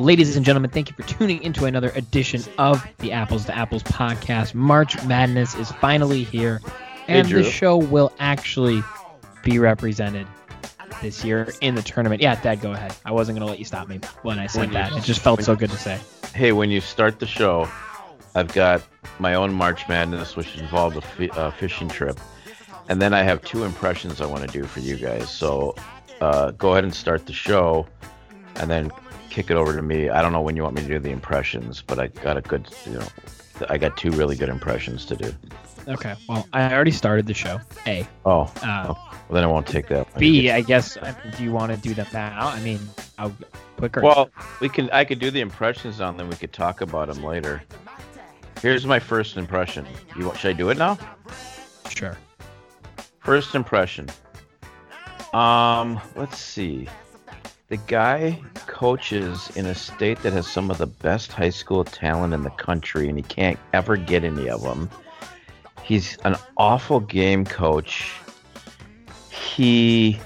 Ladies and gentlemen, thank you for tuning into another edition of the Apples to Apples podcast. March Madness is finally here, and Drew. the show will actually be represented this year in the tournament. Yeah, Dad, go ahead. I wasn't going to let you stop me when I said When you- that. It just felt so good to say. Hey, when you start the show, I've got my own March Madness, which involved a uh, fishing trip, and then I have two impressions I want to do for you guys. So uh, go ahead and start the show, and then kick it over to me. I don't know when you want me to do the impressions, but I got a good, you know, I got two really good impressions to do. Okay, well, I already started the show. A. Oh, Uh, well, then I won't take that. B, I guess, I mean, do you want to do them now? I mean, I'll quicker. Well, we can. I could do the impressions on them. We could talk about them later. Here's my first impression. You want- should I do it now? sure. First impression. Um, let's see. The guy coaches in a state that has some of the best high school talent in the country, and he can't ever get any of them. He's an awful game coach. He,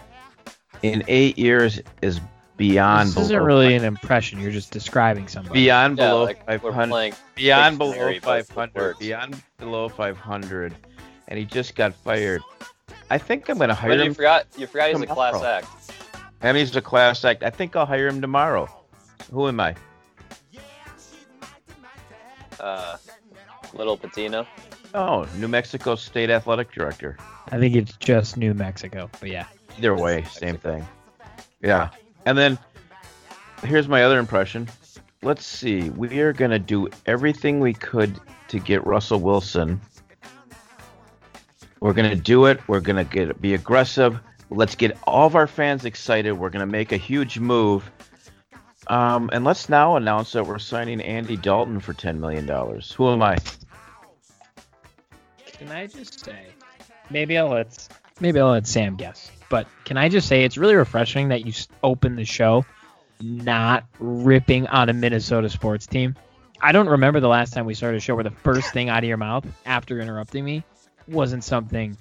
in eight years, is beyond This isn't below really an impression. You're just describing somebody. beyond Yeah, below like 500 beyond below dictionary, but with 500 beyond below 500 and he just got fired i think i'm gonna hire But you him forgot you forgot he's a class act. And he's a class act. I think i'll hire him tomorrow. Who am i? Uh, little Pitino. oh new mexico state athletic director. I think it's just New Mexico, but yeah. either way same thing. Yeah. And then here's my other impression. Let's see. We are gonna do everything we could to get russell wilson. We're gonna do it. We're gonna get be aggressive. Let's get all of our fans excited. We're gonna make a huge move. Um, and let's now announce that we're signing Andy Dalton for ten million dollars. Who am I? Can I just say? Maybe I'll let maybe I'll let Sam guess. But can I just say it's really refreshing that you open the show not ripping on a Minnesota sports team. I don't remember the last time we started a show where the first thing out of your mouth after interrupting me wasn't something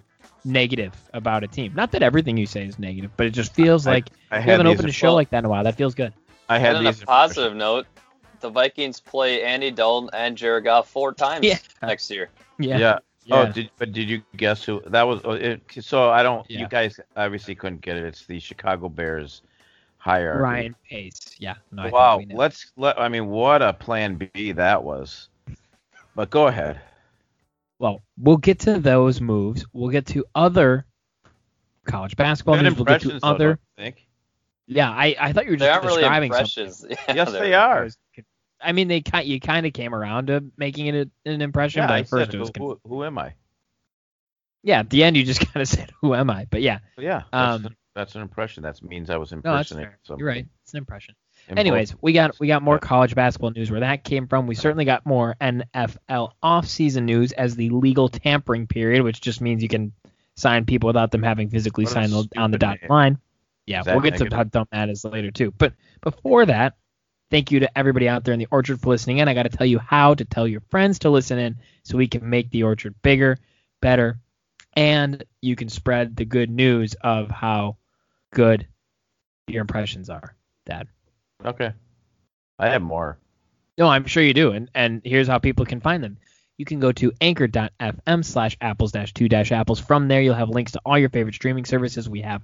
negative about a team. Not that everything you say is negative, but it just feels I- like I we haven't opened a show well- like that in a while. That feels good. I had And on a positive note, the Vikings play Andy Dalton and Jared Goff four times Yeah. next year. Yeah. Yeah. Oh, yeah. Oh, did but did you guess who that was? oh, It, so I don't. Yeah. You guys obviously couldn't get it. It's the Chicago Bears hierarchy. Ryan Pace. Yeah. No, I think wow. we know. Let's let. I mean, what a plan B that was. But go ahead. Well, we'll get to those moves. We'll get to other college basketball Good news. We'll get to impressions, though, other. don't think? Yeah, I, I thought you were just aren't really describing something. impressions. Yeah, Yes, they're- I mean, they ki- you kind of came around to making it an impression, Yeah, but I first said, it was who, conf- who, who am I? yeah. At the end, you just kind of said, "Who am I?" But yeah, Yeah, that's, Um, an, that's an impression. That means I was impersonating. no, that's fair. somebody. You're right. It's an impression. And Anyways, we got we got more Yeah. college basketball news where that came from. We certainly got more NFL offseason news as the legal tampering period, which just means you can sign people without them having physically What signed on the dotted name. line. Yeah, we'll get to how dumb that is later too. But before that, thank you to everybody out there in the orchard for listening in. I got to tell you how to tell your friends to listen in so we can make the orchard bigger, better, and you can spread the good news of how good your impressions are, Dad. Okay. I have more. No, I'm sure you do. And and here's how people can find them. You can go to anchor.fm slash apples dash two dash apples. From there, you'll have links to all your favorite streaming services. We have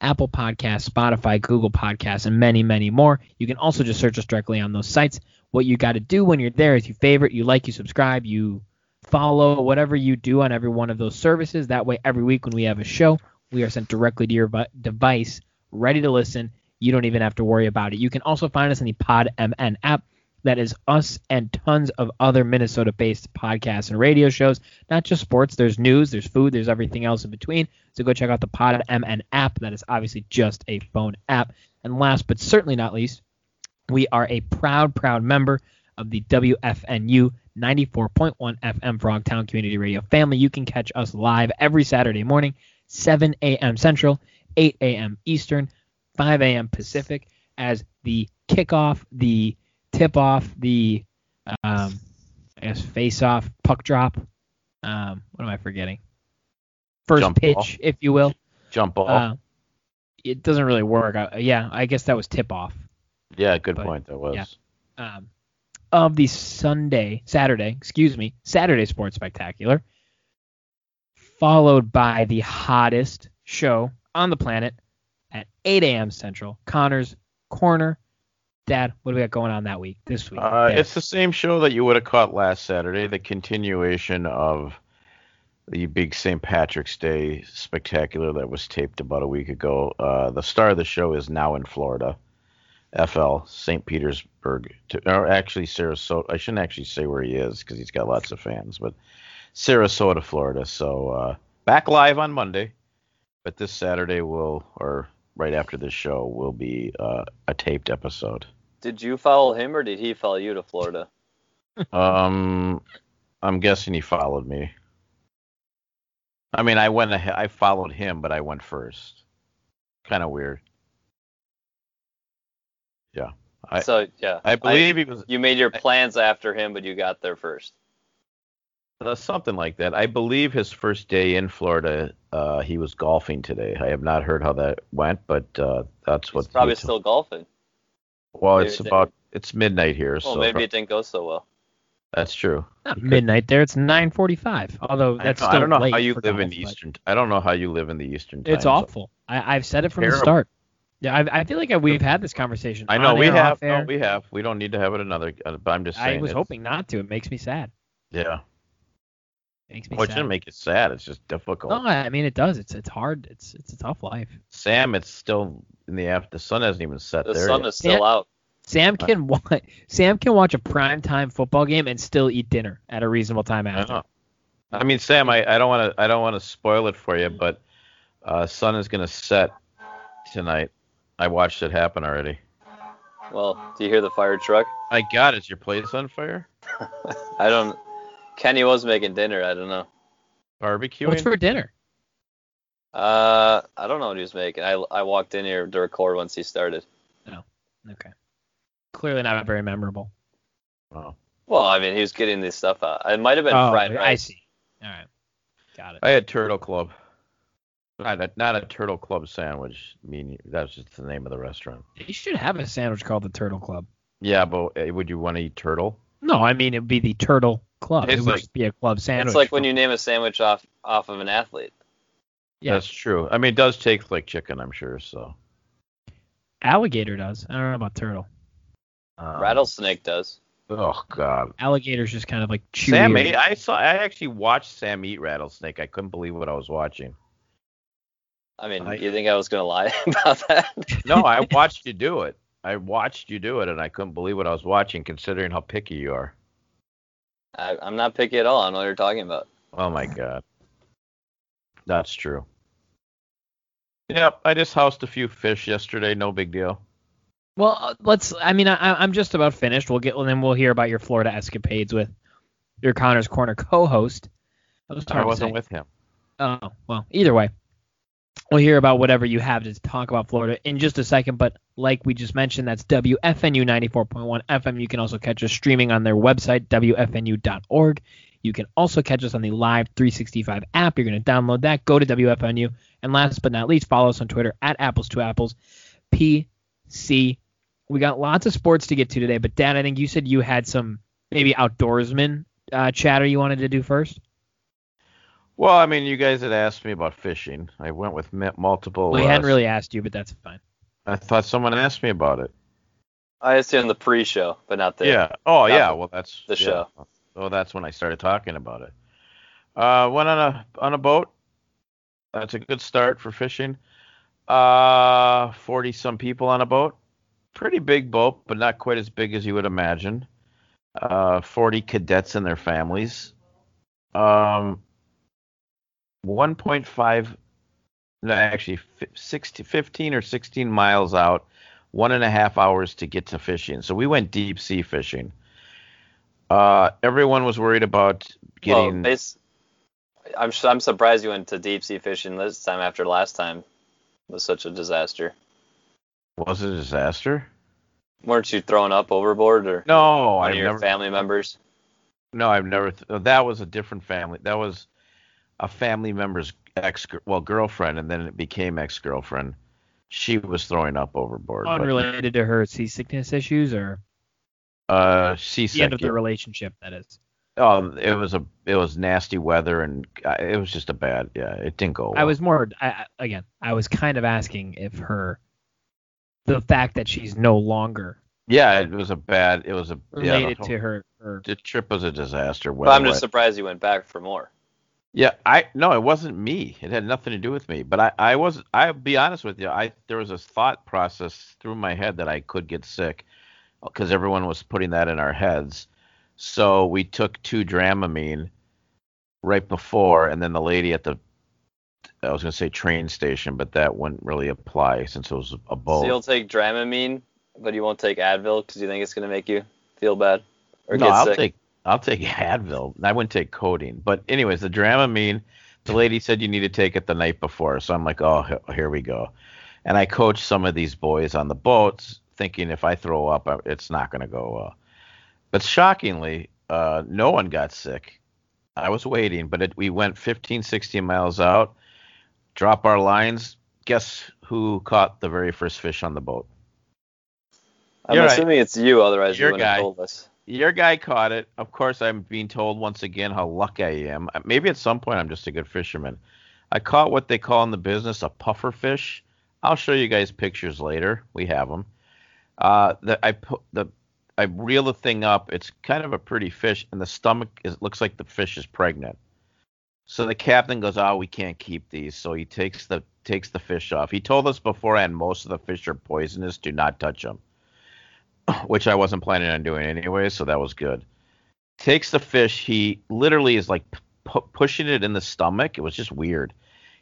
Apple Podcasts, Spotify, Google Podcasts, and many, many more. You can also just search us directly on those sites. What you got to do when you're there is you favorite, you like, you subscribe, you follow, whatever you do on every one of those services. That way, every week when we have a show, we are sent directly to your device, ready to listen. You don't even have to worry about it. You can also find us in the Pod MN app. That is us and tons of other Minnesota based podcasts and radio shows. Not just sports, there's news, there's food, there's everything else in between. So go check out the Pod MN app. That is obviously just a phone app. And last but certainly not least, we are a proud, proud member of the WFNU 94.1 FM Frogtown Community Radio family. You can catch us live every Saturday morning, 7 a.m. Central, 8 a.m. Eastern, 5 a.m. Pacific, as the kickoff, the tip off, the um, I guess face off, puck drop. Um, what am I forgetting? First Jump pitch, ball. if you will. Jump ball. Uh, it doesn't really work. I, yeah, I guess that was tip off. Yeah, good But, point. That was. yeah. um, of the Sunday, Saturday, excuse me, Saturday Sports Spectacular, followed by the hottest show on the planet at 8 a.m. Central, Connor's Corner. Dad, what do we got going on that week, this week? Uh, it's the same show that you would have caught last Saturday, the continuation of the big St. Patrick's Day spectacular that was taped about a week ago. Uh, the star of the show is now in Florida, FL, St. Petersburg, to, or actually Sarasota. I shouldn't actually say where he is because he's got lots of fans, but Sarasota, Florida. So uh, back live on Monday, but this Saturday will, or right after this show, will be uh, a taped episode. Did you follow him or did he follow you to Florida? Um, I'm guessing he followed me. I mean, I went ahead. I followed him, but I went first. Kind of weird. Yeah, I so yeah, I believe he was you made your plans after him, but you got there first. Uh, something like that. I believe his first day in Florida, uh, he was golfing today. I have not heard how that went, but uh, that's what probably he t- still golfing. Well, maybe it's it about it's midnight here, Well, so maybe it didn't go so well. that's true. Not midnight there. It's 9:45. Although I that's know- still I don't know late how you live golf, in but Eastern. I don't know how you live in the Eastern. It's time zone. awful. I, I've said it from the start. Yeah, I, I feel like we've had this conversation. I know on we air, have. No, we have. We don't need to have it another. uh, But I'm just I was hoping not to. It makes me sad. Yeah. It makes me Well, it sad. shouldn't make it sad. It's just difficult. no, I mean it does. It's it's hard. It's it's a tough life. Sam, it's still in the after. The sun hasn't even set The there sun yet. is still Yeah. out. Sam can wa- Sam can watch a prime time football game and still eat dinner at a reasonable time I after. know. I mean, Sam, I, I don't want to I don't want to spoil it for you, but uh, sun is gonna set tonight. I watched it happen already. Well, do you hear the fire truck? My God, is your place on fire? I don't. Kenny was making dinner. I don't know. Barbecuing? What's for dinner? Uh, I don't know what he was making. I I walked in here to record once he started. Oh. Okay. Clearly not very memorable. Oh. Well, I mean, he was getting this stuff out. It might have been Oh, fried I see. All right. Got it. I had Turtle Club. Not a, not a Turtle Club sandwich. I mean, that's just the name of the restaurant. You should have a sandwich called the Turtle Club. Yeah, but uh, would you want to eat turtle? No, I mean it would be the Turtle Club. It's it would like- just be a club sandwich. It's like when you name a sandwich off off of an athlete. Yeah. That's true. I mean, it does taste like chicken, I'm sure. So. alligator does. I don't know about turtle. Um, Rattlesnake does. Oh God. Alligator's just kind of like chewy. Sam ate. I saw. I actually watched Sam eat rattlesnake. I couldn't believe what I was watching. I mean, I- you think I was gonna lie about that? No, I watched you do it. I watched you do it, and I couldn't believe what I was watching, considering how picky you are. I, I'm not picky at all. I know what you're talking about. Oh my God. That's true. Yep, I just housed a few fish yesterday. No big deal. Well, uh, let's. I mean, I, I'm just about finished. We'll get. Well, then we'll hear about your Florida escapades with your Connor's Corner co-host. That was I wasn't with him. Oh well. Either way, we'll hear about whatever you have to talk about Florida in just a second. But like we just mentioned, that's WFNU 94.1 FM. You can also catch us streaming on their website WFNU.org. You can also catch us on the Live 365 app. You're going to download that. Go to WFNU. And last but not least, follow us on Twitter at Apples to Apples PC. We got lots of sports to get to today, but Dan, I think you said you had some maybe outdoorsman uh, chatter you wanted to do first. Well, I mean, you guys had asked me about fishing. I went with m- multiple. Well, we uh, hadn't really asked you, but that's fine. I thought someone asked me about it. I asked you on the pre-show, but not the. Yeah. Oh, yeah. Well, that's the yeah. show. Oh, that's when I started talking about it. Uh, went on a on a boat. That's a good start for fishing. Uh, forty some people on a boat. Pretty big boat, but not quite as big as you would imagine. Uh, forty cadets and their families. Um, one point five. No, actually, fi- 60, 15 or sixteen miles out. One and a half hours to get to fishing. So we went deep sea fishing. Uh, everyone was worried about Well, getting. base, I'm I'm surprised you went to deep sea fishing this time after last time was such a disaster. was it a disaster? Weren't you thrown up overboard or No, one I've of your never. family members? No, I've never. Th- that was a different family. That was a family member's ex, well, girlfriend, and then it became ex-girlfriend. she was throwing up overboard. but, Unrelated to her seasickness issues or uh, the end of the relationship, that is. Oh, it was a it was nasty weather and uh, it was just a bad. Yeah, it didn't go. Well. I was more I, I- again. I was kind of asking if her, the fact that she's no longer Yeah, it was a bad. It was a yeah, related to her. her The trip was a disaster. But I'm just surprised you went back for more. Yeah, I no, it wasn't me. It had nothing to do with me. But I, I was, I'll be honest with you. I there was a thought process through my head that I could get sick, uh, because everyone was putting that in our heads. So we took two Dramamine right before, and then the lady at the, I was gonna say train station, but that wouldn't really apply since it was a boat. So you'll take Dramamine, but you won't take Advil because you think it's gonna make you feel bad or no, get I'll sick. take I'll take Advil. I wouldn't take codeine. But anyways, the Dramamine, the lady said you need to take it the night before. So I'm like, oh, here we go. And I coached some of these boys on the boats, thinking if I throw up, uh, it's not going to go well. But shockingly, uh, no one got sick. I was waiting, but it, we went 15, 16 miles out, drop our lines. Guess who caught the very first fish on the boat? I'm You're right. assuming it's you, otherwise Your you wouldn't guy. have told us. Your guy caught it. Of course, I'm being told once again how lucky I am. Uh, Maybe at some point I'm just a good fisherman. I caught what they call in the business a puffer fish. I'll show you guys pictures later. We have them. Uh, the, I put the I reel the thing up. It's kind of a pretty fish, and the stomach is looks like the fish is pregnant. So the captain goes, "Oh, we can't keep these." So he takes the takes the fish off. He told us beforehand most of the fish are poisonous. Do not touch them which I wasn't planning on doing anyway, so that was good. Takes the fish, he literally is like pu- pushing it in the stomach. It was just weird.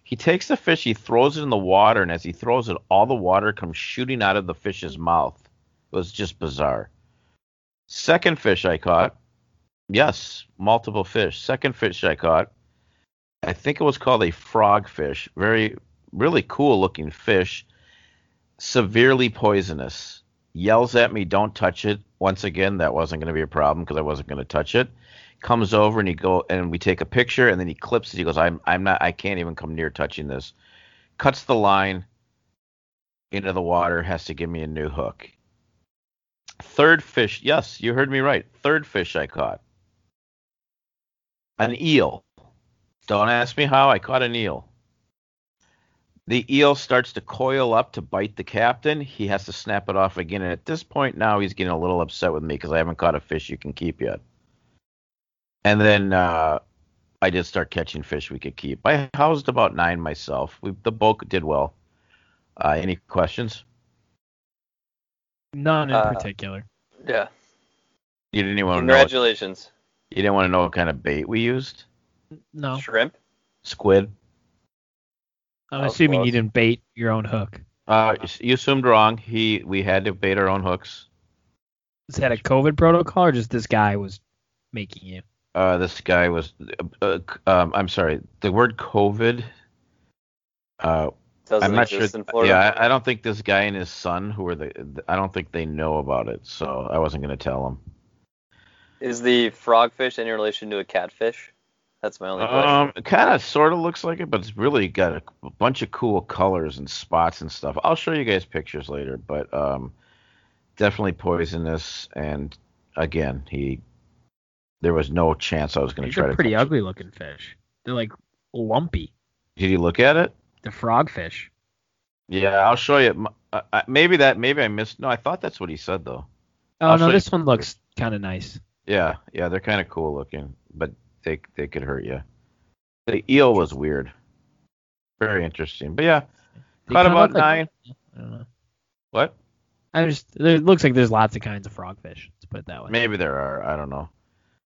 He takes the fish, he throws it in the water, and as he throws it, all the water comes shooting out of the fish's mouth. It was just bizarre. Second fish I caught, yes, multiple fish. Second fish I caught, I think it was called a frogfish. Very, really cool looking fish. Severely poisonous yells at me, "Don't touch it." Once again, that wasn't going to be a problem because I wasn't going to touch it. Comes over and he go and we take a picture and then he clips it. He goes, "I'm I'm not I can't even come near touching this." Cuts the line into the water. Has to give me a new hook. Third fish, yes, you heard me right. Third fish I caught. An eel. Don't ask me how I caught an eel. The eel starts to coil up to bite the captain. He has to snap it off again. And at this point now, he's getting a little upset with me because I haven't caught a fish you can keep yet. And then uh, I did start catching fish we could keep. I housed about nine myself. We, the boat did well. Uh, any questions? None in Uh, particular. Yeah. You didn't even want to know. Congratulations. You didn't want to know what kind of bait we used? No, Shrimp? Squid. I'm That was assuming you close. didn't bait your own hook. Uh, you assumed wrong. He we had to bait our own hooks. Is that a COVID protocol or just this guy was making you? Uh, this guy was. Uh, um, I'm sorry. The word COVID. Uh, Doesn't I'm not sure. exist in Florida. Yeah, I, I don't think this guy and his son, who are the, I don't think they know about it. So I wasn't going to tell them. Is the frogfish any relation to a catfish? That's my only question. Um, it kind of sort of looks like it, but it's really got a, a bunch of cool colors and spots and stuff. I'll show you guys pictures later, but um, definitely poisonous. And again, he there was no chance I was going to These try are to. pretty catch it. ugly looking fish. They're like lumpy. Did you look at it? The frogfish. Yeah, I'll show you. Uh, uh, maybe that. Maybe I missed. No, I thought that's what he said though. Oh I'll show no, you this one looks kind of nice. Yeah, yeah, they're kind of cool looking, but they they could hurt you. The eel was weird. Very interesting, but yeah, They caught about look like- nine. I don't know. What? I just there it looks like there's lots of kinds of frogfish. Let's put it that way. Maybe there are. I don't know.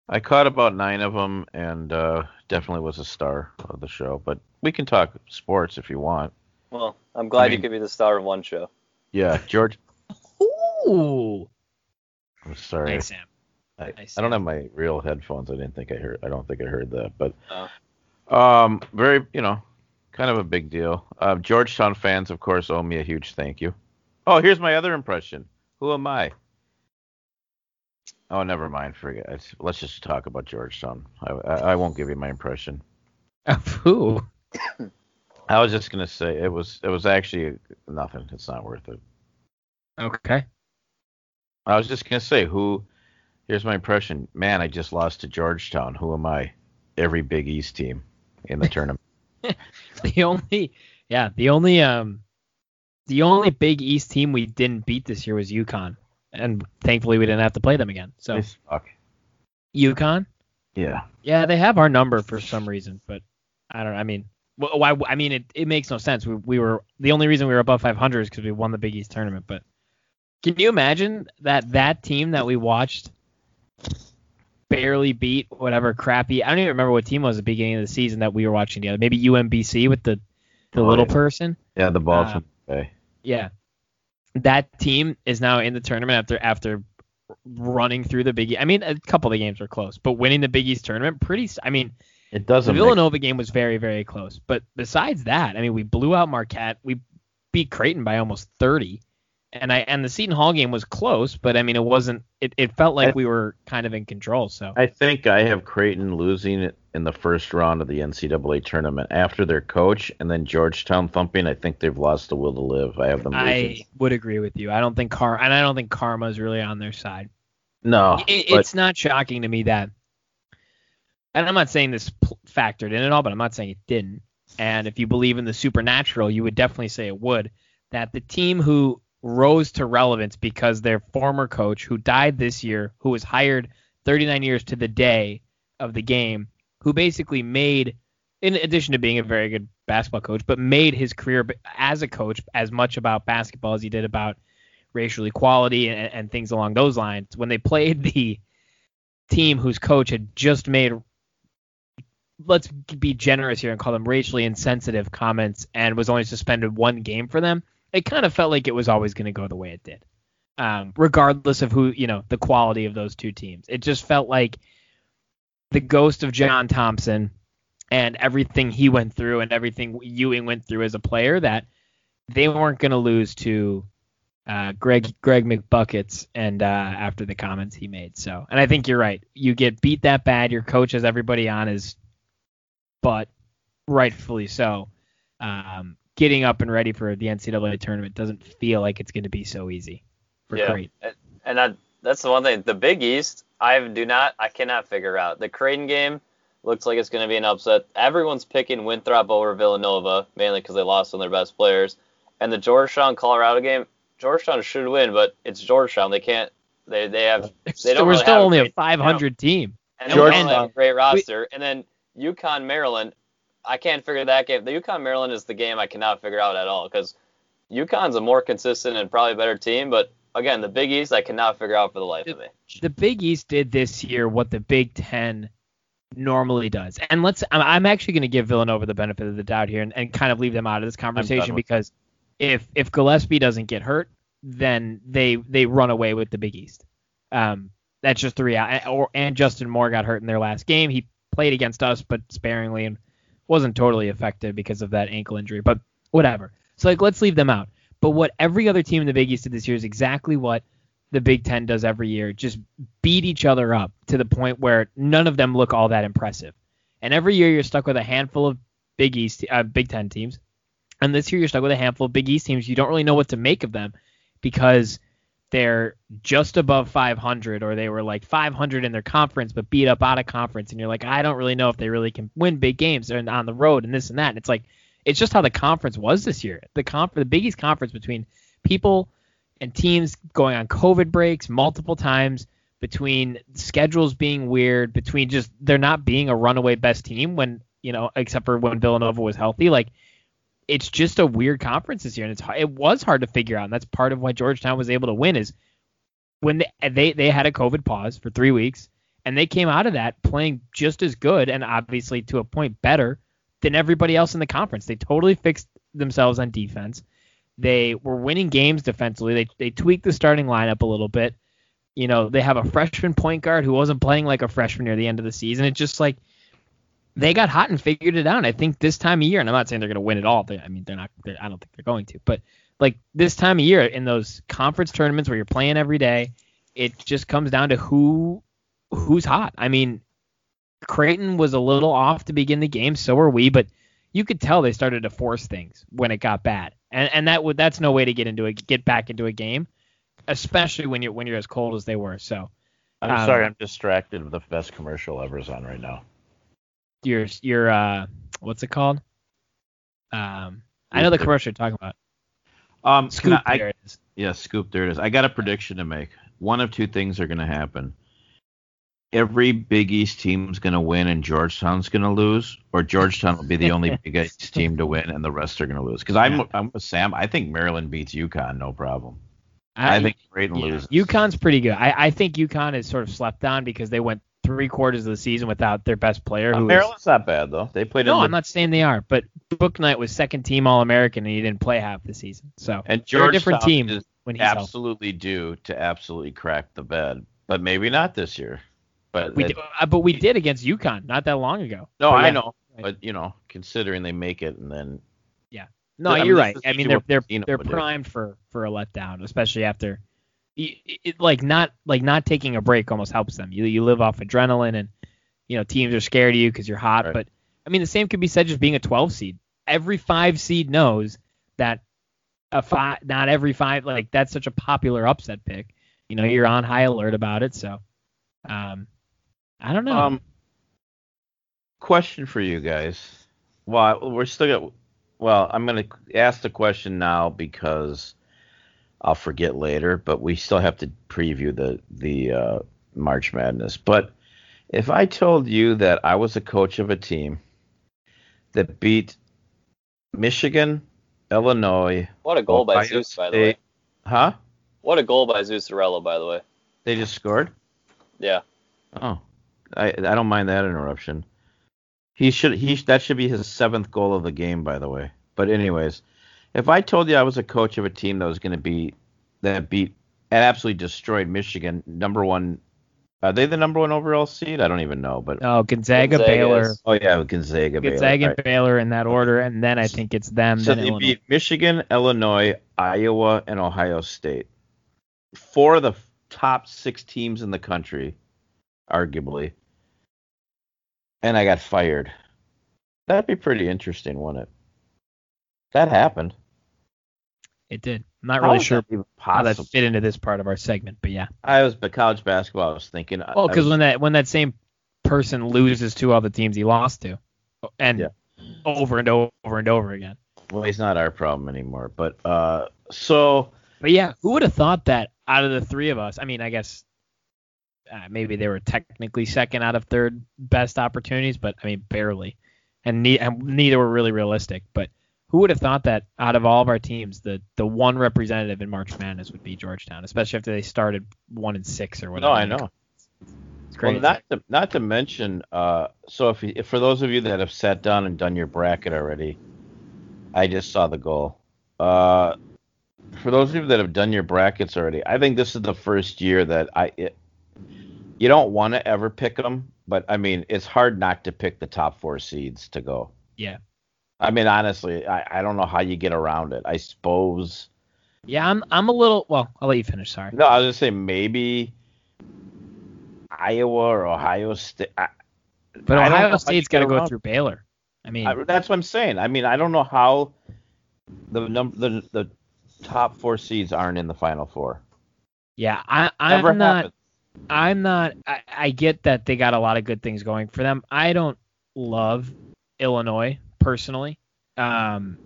I caught about nine of them, and uh, definitely was a star of the show. But we can talk sports if you want. well, I'm glad mean- you could be the star of one show. Yeah, George. Ooh. I'm sorry. Nice, Sam. I, Nice. I don't have my real headphones. I didn't think I heard. I don't think I heard that. But Oh. um, very you know, kind of a big deal. Uh, Georgetown fans, of course, owe me a huge thank you. Oh, here's my other impression. Who am I? Oh, never mind. Forget. It's, let's just talk about Georgetown. I, I, I won't give you my impression. Of who? I was just gonna say it was it was actually nothing. It's not worth it. Okay. I was just gonna say who. Here's my impression. Man, I just lost to Georgetown. Who am I? Every Big East team in the tournament. The only, yeah, the only, um, the only Big East team we didn't beat this year was UConn, and thankfully we didn't have to play them again. So They suck. UConn, Yeah. yeah, they have our number for some reason, but I don't. I mean, wh- why? I mean, it, it makes no sense. We, we were the only reason we were above 500 is because we won the Big East tournament. But can you imagine that that team that we watched barely beat whatever crappy? I don't even remember what team was at the beginning of the season that we were watching together. Maybe UMBC with the the Oh, little yeah. person. Yeah, the ball Uh, from Yeah. That team is now in the tournament after after running through the Big East. I mean, a couple of the games were close, but winning the Big East tournament, pretty. I mean, It doesn't. make- Villanova game was very, very close. But besides that, I mean, we blew out Marquette. We beat Creighton by almost 30. And I and the Seton Hall game was close, but I mean, it wasn't. It, it felt like I- we were kind of in control. So I think I have Creighton losing it in the first round of the NCAA tournament after their coach, and then Georgetown thumping. I think they've lost the will to live. I have them losing. I would agree with you. I don't think Car and I don't think karma is really on their side. no, It, but it's not shocking to me that, and I'm not saying this factored in at all, but I'm not saying it didn't. And if you believe in the supernatural, you would definitely say it would. That the team who rose to relevance because their former coach, who died this year, who was hired 39 years to the day of the game, who basically made, in addition to being a very good basketball coach, but made his career as a coach as much about basketball as he did about racial equality and, and things along those lines. When they played the team whose coach had just made let's be generous here and call them racially insensitive comments and was only suspended one game for them it kind of felt like it was always going to go the way it did um, regardless of who you know the quality of those two teams it just felt like the ghost of john thompson and everything he went through and everything ewing went through as a player that they weren't going to lose to uh, Greg Greg McBuckets and uh, after the comments he made. So, and I think you're right. You get beat that bad. Your coach has everybody on his butt, rightfully so. Um, getting up and ready for the NCAA tournament doesn't feel like it's going to be so easy for Yeah. Creighton. And- And that, that's the one thing. The Big East, I do not, I cannot figure out. The Creighton game looks like it's going to be an upset. Everyone's picking Winthrop over Villanova, mainly because they lost one of their best players. And the Georgetown Colorado game, Georgetown should win, but it's Georgetown. They can't. They they have. They don't We're really still have a only a great- 500 team. And Georgetown- a great roster. And then UConn Maryland, I can't figure that game. The UConn Maryland is the game I cannot figure out at all because UConn's a more consistent and probably better team. But again, the Big East I cannot figure out for the life of me. the Big East did this year what the Big Ten normally does. And let's I'm, I'm actually going to give Villanova the benefit of the doubt here and, and kind of leave them out of this conversation because if if Gillespie doesn't get hurt, then they they run away with the Big East. Um, that's just the reality. Or and Justin Moore got hurt in their last game. He played against us, but sparingly and wasn't totally effective because of that ankle injury. But whatever. So like let's leave them out. But what every other team in the Big East did this year is exactly what the Big Ten does every year. Just beat each other up to the point where none of them look all that impressive. And every year you're stuck with a handful of Big East, uh, Big Ten teams. And this year you're stuck with a handful of Big East teams. You don't really know what to make of them because they're just above 500 or they were like 500 in their conference but beat up out of conference and you're like I don't really know if they really can win big games and on the road and this and that and it's like it's just how the conference was this year. The conf- the Big East conference between people and teams going on COVID breaks multiple times between schedules being weird between just there not being a runaway best team when you know except for when Villanova was healthy like it's just a weird conference this year, and it's it was hard to figure out, and that's part of why Georgetown was able to win is when they they, they had a COVID pause for three weeks, and they came out of that playing just as good and obviously to a point better than everybody else in the conference. They totally fixed themselves on defense. They were winning games defensively. They they tweaked the starting lineup a little bit. You know, they have a freshman point guard who wasn't playing like a freshman near the end of the season. It's just like they got hot and figured it out. I think this time of year, and I'm not saying they're going to win it all. They, I mean, they're not. They're, I don't think they're going to. But like this time of year, in those conference tournaments where you're playing every day, it just comes down to who who's hot. I mean, Creighton was a little off to begin the game, so were we. But you could tell they started to force things when it got bad, and and that would that's no way to get into a get back into a game, especially when you're when you're as cold as they were. So I'm Um, sorry, I'm distracted. With the best commercial ever is on right now. Your your uh what's it called? Um, I know the commercial you're talking about. Um, Scoop. I- I- there it is. Yeah, scoop. There it is. I got a prediction to make. One of two things are going to happen. Every Big East team's going to win and Georgetown's going to lose, or Georgetown will be the only Big East team to win and the rest are going to lose. Because I'm, Yeah. I'm with Sam. I think Maryland beats UConn, no problem. I, think Creighton yeah, loses. UConn's pretty good. I, I think UConn is sort of slept on because they went three quarters of the season without their best player. Uh, Who Maryland's not bad though. They played no, in I'm not saying they are, but Bouknight was second team All American and he didn't play half the season. So and a different Georgetown team is when he's healthy. absolutely due to absolutely crack the bed, but maybe not this year. But We did, uh, but we did against UConn not that long ago. no, But I yeah. know, Right. but you know, considering they make it and then Yeah. No, I mean, you're right. I mean, they're they're they're do. primed for for a letdown, especially after, it, it, like not like not taking a break almost helps them. You you live off adrenaline, and you know teams are scared of you because you're hot. Right. But I mean, the same could be said just being a 12 seed. Every five seed knows that a five, not every five, like that's such a popular upset pick. You know, you're on high alert about it. So, um, I don't know. Um, question for you guys. Well, we're still got. Well, I'm gonna ask the question now because I'll forget later. But we still have to preview the the uh, March Madness. But if I told you that I was a coach of a team that beat Michigan, Illinois, What a goal by Ohio Zeus, by the way. Huh? What a goal by Zeus Zarello, by the way. They just scored. Yeah. Oh, I I don't mind that interruption. He should he that should be his seventh goal of the game, by the way. But anyways, if I told you I was a coach of a team that was going to be that beat and absolutely destroyed Michigan, number one, are they the number one overall seed? I don't even know, but oh, Gonzaga, Gonzaga Baylor, is- oh yeah, Gonzaga, Baylor. Gonzaga, All and right. Baylor in that order, and then I think it's them. So then they Illinois. beat Michigan, Illinois, Iowa, and Ohio State. Four of the top six teams in the country, arguably. And I got fired. That'd be pretty interesting, wouldn't it? That happened. It did. I'm not How really sure that how that fit into this part of our segment, but yeah. I was but college basketball. I was thinking. Well, because when that when that same person loses to all the teams he lost to, and Yeah. over and over and over again. well, he's not our problem anymore. But uh, so But yeah, who would have thought that out of the three of us? I mean, I guess uh, maybe they were technically second out of third best opportunities, but I mean barely, and, ne- and neither were really realistic. But who would have thought that out of all of our teams, the the one representative in March Madness would be Georgetown, especially after they started one and six or whatever. no, I know. It's crazy. Well, not to not to mention, uh, so if, if for those of you that have sat down and done your bracket already, I just saw the goal. Uh, for those of you that have done your brackets already, I think this is the first year that I it, you don't want to ever pick them, but I mean it's hard not to pick the top four seeds to go. Yeah. I mean honestly, I, I don't know how you get around it. I suppose. yeah, I'm I'm a little. Well, I'll let you finish. Sorry. No, I was just saying maybe Iowa or Ohio State. I, But I Ohio State's got to go through Baylor. I mean, I, that's what I'm saying. I mean, I don't know how the number the the top four seeds aren't in the final four. yeah, I I'm not. happened. I'm not. I, I get that they got a lot of good things going for them. I don't love Illinois personally, um,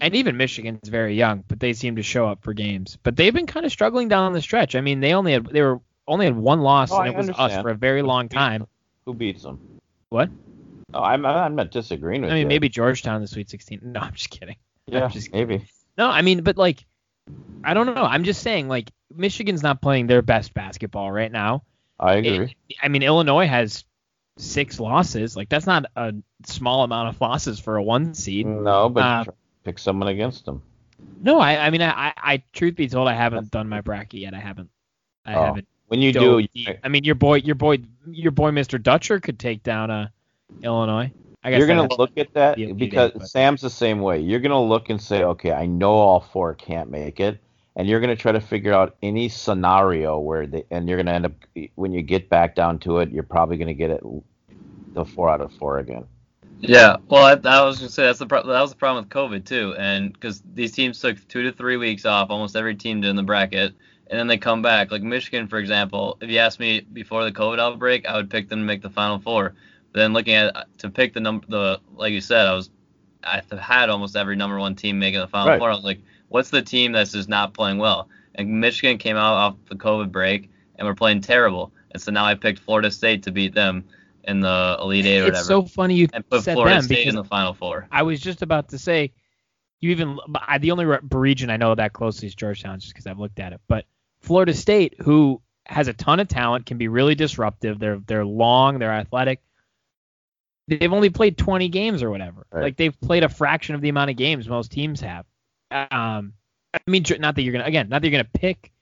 and even Michigan's very young, but they seem to show up for games. But they've been kind of struggling down the stretch. I mean, they only had they were only had one loss, Oh, and it was us for a very long time. Who beats them? What? Oh, I'm I'm not disagreeing with I you. mean, maybe Georgetown in the Sweet 16. No, I'm just kidding. yeah, just- maybe. No, I mean, but like, I don't know. I'm just saying, like, Michigan's not playing their best basketball right now. I agree. I mean, Illinois has six losses. Like that's not a small amount of losses for a one seed. no, but uh, pick someone against them. No, I, I mean, I, I, truth be told, I haven't done my bracket yet. I haven't, I Oh, haven't. When you do, deep. I mean, your boy, your boy, your boy, Mr. Dutcher could take down uh, Illinois. I guess you're gonna look at that be because Sam's the same way. You're gonna look and say, okay, I know all four can't make it, and you're gonna try to figure out any scenario where they, and you're gonna end up when you get back down to it, you're probably gonna get it the four out of four again. Yeah, well, I, I was gonna say that's the pro- that was the problem with COVID too, and because these teams took two to three weeks off, almost every team did in the bracket, and then they come back. Like Michigan, for example, if you asked me before the COVID outbreak, I would pick them to make the Final Four. But then looking at to pick the number, the like you said, I was I had almost every number one team making the Final Right. Four. I was like, what's the team that's just not playing well? And Michigan came out off the COVID break and we're playing terrible, and so now I picked Florida State to beat them in the Elite Eight or whatever, It's so funny you and put said Florida them State because in the Final Four. I was just about to say, you even I, the only region I know that closely is Georgetown, just because I've looked at it. But Florida State, who has a ton of talent, can be really disruptive. They're they're long, they're athletic. They've only played 20 games or whatever. Right. Like they've played a fraction of the amount of games most teams have. Um, I mean, not that you're gonna again, not that you're gonna pick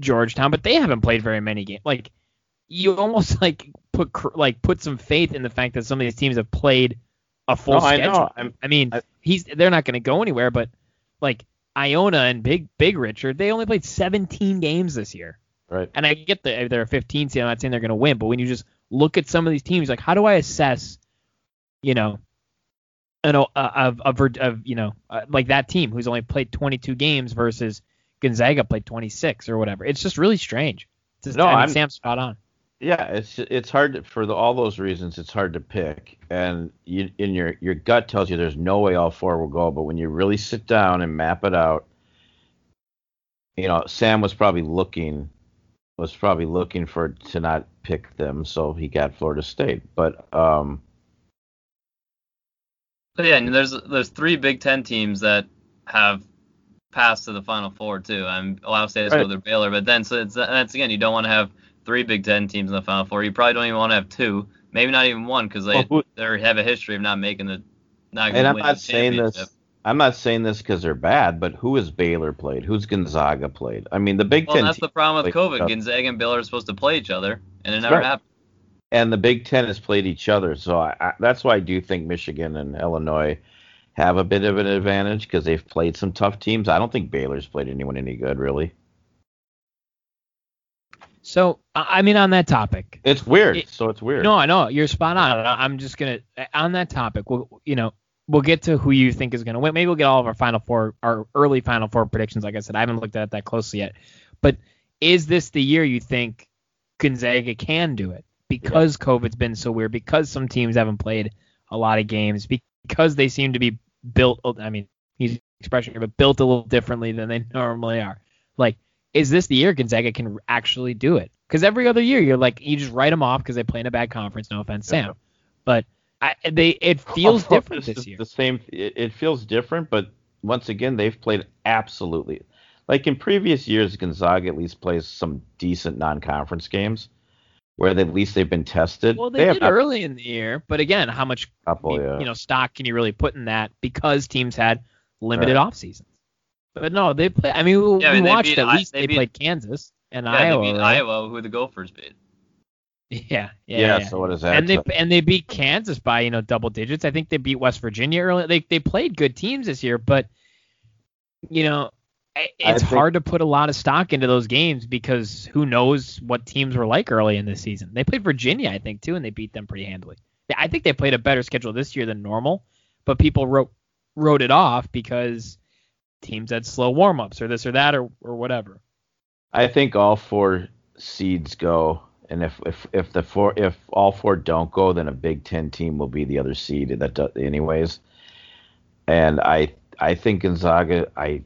Georgetown, but they haven't played very many games. Like you almost like put like put some faith in the fact that some of these teams have played a full No, I schedule. know. I'm, I mean, I- he's they're not going to go anywhere, but like Iona and Big Big Richard, they only played 17 games this year. right. And I get that they're a 15 seed. I'm not saying they're going to win, but when you just look at some of these teams, like how do I assess, you know, an uh, of of, of, you know uh, like that team who's only played 22 games versus Gonzaga played 26 or whatever. It's just really strange. It's just, No, I mean, I'm- Sam's spot on. Yeah, it's it's hard to, for the, all those reasons. It's hard to pick, and you, in your your gut tells you there's no way all four will go. But when you really sit down and map it out, you know, Sam was probably looking was probably looking for to not pick them, so he got Florida State. But um, But yeah, and there's there's three Big Ten teams that have passed to the Final Four too. I'm Ohio State has to go Right. with Baylor, but then so it's that's again you don't want to have three Big Ten teams in the Final Four. You probably don't even want to have two, maybe not even one, because they Well, they have a history of not making the not and I'm not saying this. I'm not saying this because they're bad, but who has Baylor played? Who's Gonzaga played? I mean, the Big Well, Ten that's the problem with play COVID. Gonzaga and Baylor are supposed to play each other, and it never Right. happened. And the Big Ten has played each other, so I, I, that's why I do think Michigan and Illinois have a bit of an advantage because they've played some tough teams. I don't think Baylor's played anyone any good, really. So I mean, on that topic, It's weird, It- so it's weird. No, I know you're spot on. I'm just gonna on that topic. We'll you know we'll get to who you think is gonna win. Maybe we'll get all of our final four, our early final four predictions. Like I said, I haven't looked at it that closely yet. But is this the year you think Gonzaga can do it because COVID's been so weird? Because some teams haven't played a lot of games because they seem to be built. I mean, he's expression here, but built a little differently than they normally are. Like, is this the year Gonzaga can actually do it? Because every other year you're like you just write them off because they play in a bad conference. No offense, Yeah. Sam, but I, they it feels different it's this year. The same. It, it feels different, but once again, they've played absolutely. Like in previous years, Gonzaga at least plays some decent non-conference games, where they, at least they've been tested. Well, they, have did not- early in the year, but again, how much couple, yeah. you know stock can you really put in that because teams had limited off seasons? But no, they play. I mean, we, Yeah, I mean, they watched beat at I- least they they, beat- played Kansas and Yeah, Iowa. they beat right? Iowa, who the Gophers beat. Yeah, yeah, yeah, yeah. So what is that? and they So- and they beat Kansas by you know double digits. I think they beat West Virginia early. They they played good teams this year, but you know I- it's think- hard to put a lot of stock into those games because who knows what teams were like early in the season. They played Virginia, I think, too, and they beat them pretty handily. I think they played a better schedule this year than normal, but people wrote wrote it off because teams had slow warm ups or this or that or or whatever. I think all four seeds go, and if if if the four if all four don't go, then a Big Ten team will be the other seed that does, anyways. And I I think Gonzaga I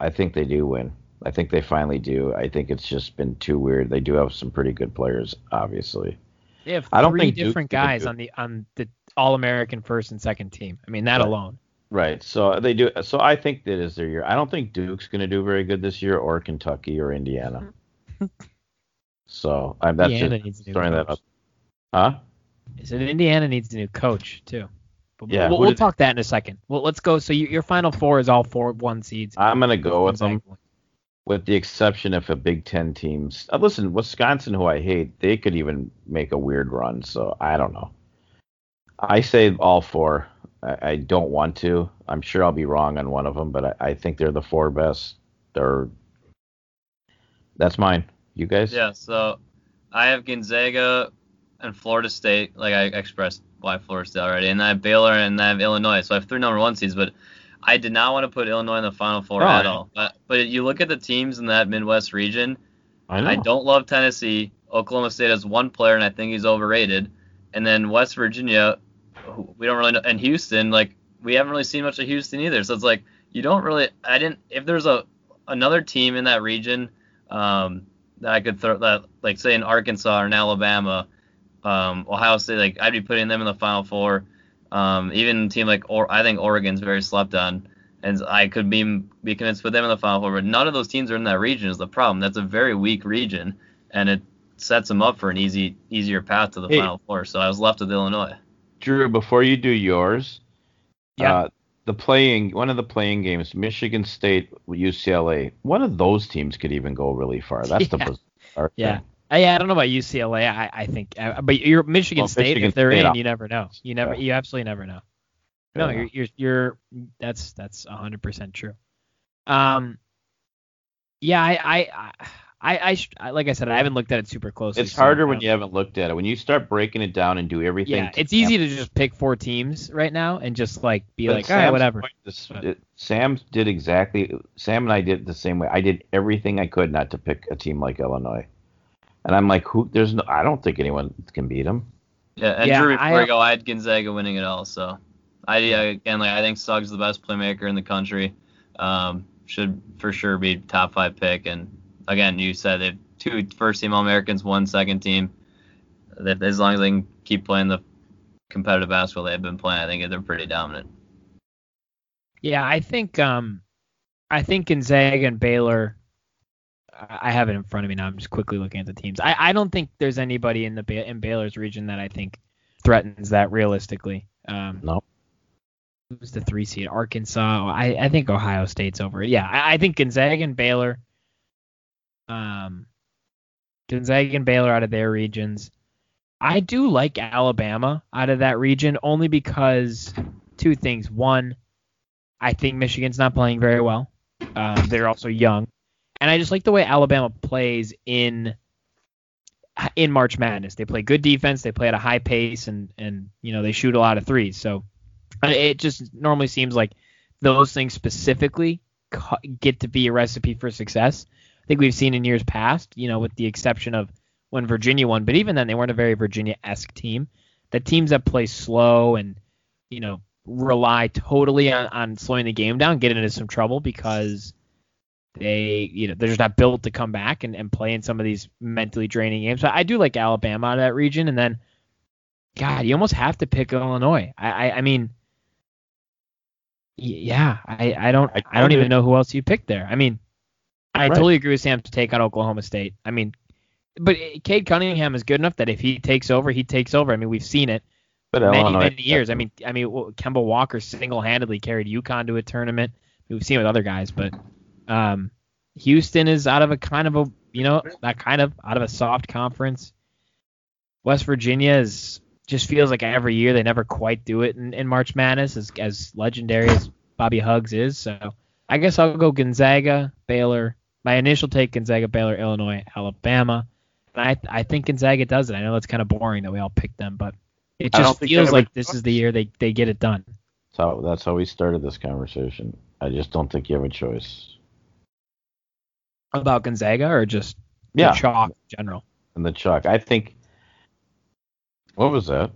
I think they do win. I think they finally do. I think it's just been too weird. They do have some pretty good players, obviously. They have I don't three think different gonna guys on the on the All American first and second team. I mean that Right. alone. Right. So uh, they do. So I think that is their year. I don't think Duke's going to do very good this year, or Kentucky, or Indiana. Mm-hmm. so I'm that's Indiana just needs throwing that up. Huh? So Indiana needs a new coach too. But Yeah, we'll, we'll did- talk that in a second. Well, let's go. So you, your final four is all four one seeds. I'm going to go with them. Gonzaga. with the exception of a Big Ten teams. Uh, listen, Wisconsin, who I hate, they could even make a weird run. So I don't know. I say all four. I, I don't want to. I'm sure I'll be wrong on one of them, but I, I think they're the four best. They're. That's mine. You guys? Yeah, so I have Gonzaga and Florida State, like I expressed by Florida State already, and I have Baylor and I have Illinois. So I have three number one seeds, but I did not want to put Illinois in the Final Four at all. But, but you look at the teams in that Midwest region. I know. I don't love Tennessee. Oklahoma State has one player, and I think he's overrated. And then West Virginia, we don't really know, and Houston, like we haven't really seen much of Houston either. So it's like you don't really. I didn't. If there's a another team in that region um, that I could throw that, like say in Arkansas or in Alabama, um, Ohio State, like I'd be putting them in the Final Four. Um, even a team like or I think Oregon's very slept on, and I could be be convinced to put them in the Final Four. But none of those teams are in that region is the problem. That's a very weak region, and it sets them up for an easy easier path to the Hey. Final Four. So I was left with Illinois. Drew, before you do yours, Yeah. uh, the playing one of the playing games, Michigan State, UCLA. One of those teams could even go really far. That's the Yeah. bizarre Yeah. thing. Uh, yeah, I don't know about UCLA. I, I think, uh, but you're Michigan Well, State. Michigan if they're State, in, you never know. You never, Yeah. you absolutely never know. No, Yeah. you're, you're, you're. That's that's 100 percent true. Um, yeah, I, I, I, I, I, like I said, I haven't looked at it super closely. It's harder when you haven't looked at it. When you start breaking it down and do everything. Yeah, it's easy to just pick four teams right now and just like be like, all right, whatever. it- Sam did exactly. Sam and I did it the same way. I did everything I could not to pick a team like Illinois, and I'm like, who? There's no. I don't think anyone can beat them. Yeah, and Yeah, Drew, before I- I, go, I had Gonzaga winning it all. So I again, like I think Suggs is the best playmaker in the country. Um, should for sure be top five pick. And again, you said they have two first team All Americans, one second team. That as long as they can keep playing the competitive basketball they've been playing, I think they're pretty dominant. Yeah, I think um, I think Gonzaga and Baylor. I have it in front of me now. I'm just quickly looking at the teams. I, I don't think there's anybody in the in Baylor's region that I think threatens that realistically. Um, No. Who's the three seed? Arkansas. I, I think Ohio State's over it. Yeah, I, I think Gonzaga and Baylor. Um, Gonzaga and Baylor out of their regions. I do like Alabama out of that region only because two things. One, I think Michigan's not playing very well. Um, they're also young, and I just like the way Alabama plays in in March Madness. They play good defense. They play at a high pace, and and you know they shoot a lot of threes. So it just normally seems like those things specifically get to be a recipe for success. I think we've seen in years past, you know, with the exception of when Virginia won, but even then they weren't a very Virginia-esque team. The teams that play slow and you know rely totally on, on slowing the game down get into some trouble because they you know they're just not built to come back and, and play in some of these mentally draining games. So I do like Alabama out of that region, and then God, you almost have to pick Illinois. I I, I mean. Yeah, I, I don't I I, don't even know who else you picked there. I mean, I Right. totally agree with Sam's take on Oklahoma State. I mean, but Cade Cunningham is good enough that if he takes over, he takes over. I mean, we've seen it But many Illinois, many years. I mean, I mean, Kemba Walker single-handedly carried UConn to a tournament. We've seen it with other guys, but um, Houston is out of a kind of a you know that kind of out of a soft conference. West Virginia is just feels like every year they never quite do it in, in March Madness as as legendary as Bobby Hugs is. So I guess I'll go Gonzaga, Baylor. My initial take Gonzaga, Baylor, Illinois, Alabama. And I I think Gonzaga does it. I know it's kind of boring that we all pick them, but it just feels they have a like this is the year they, they get it done. So that's how we started this conversation. I just don't think you have a choice. About Gonzaga or just the Yeah, chalk in general. and the chalk. I think. What was that?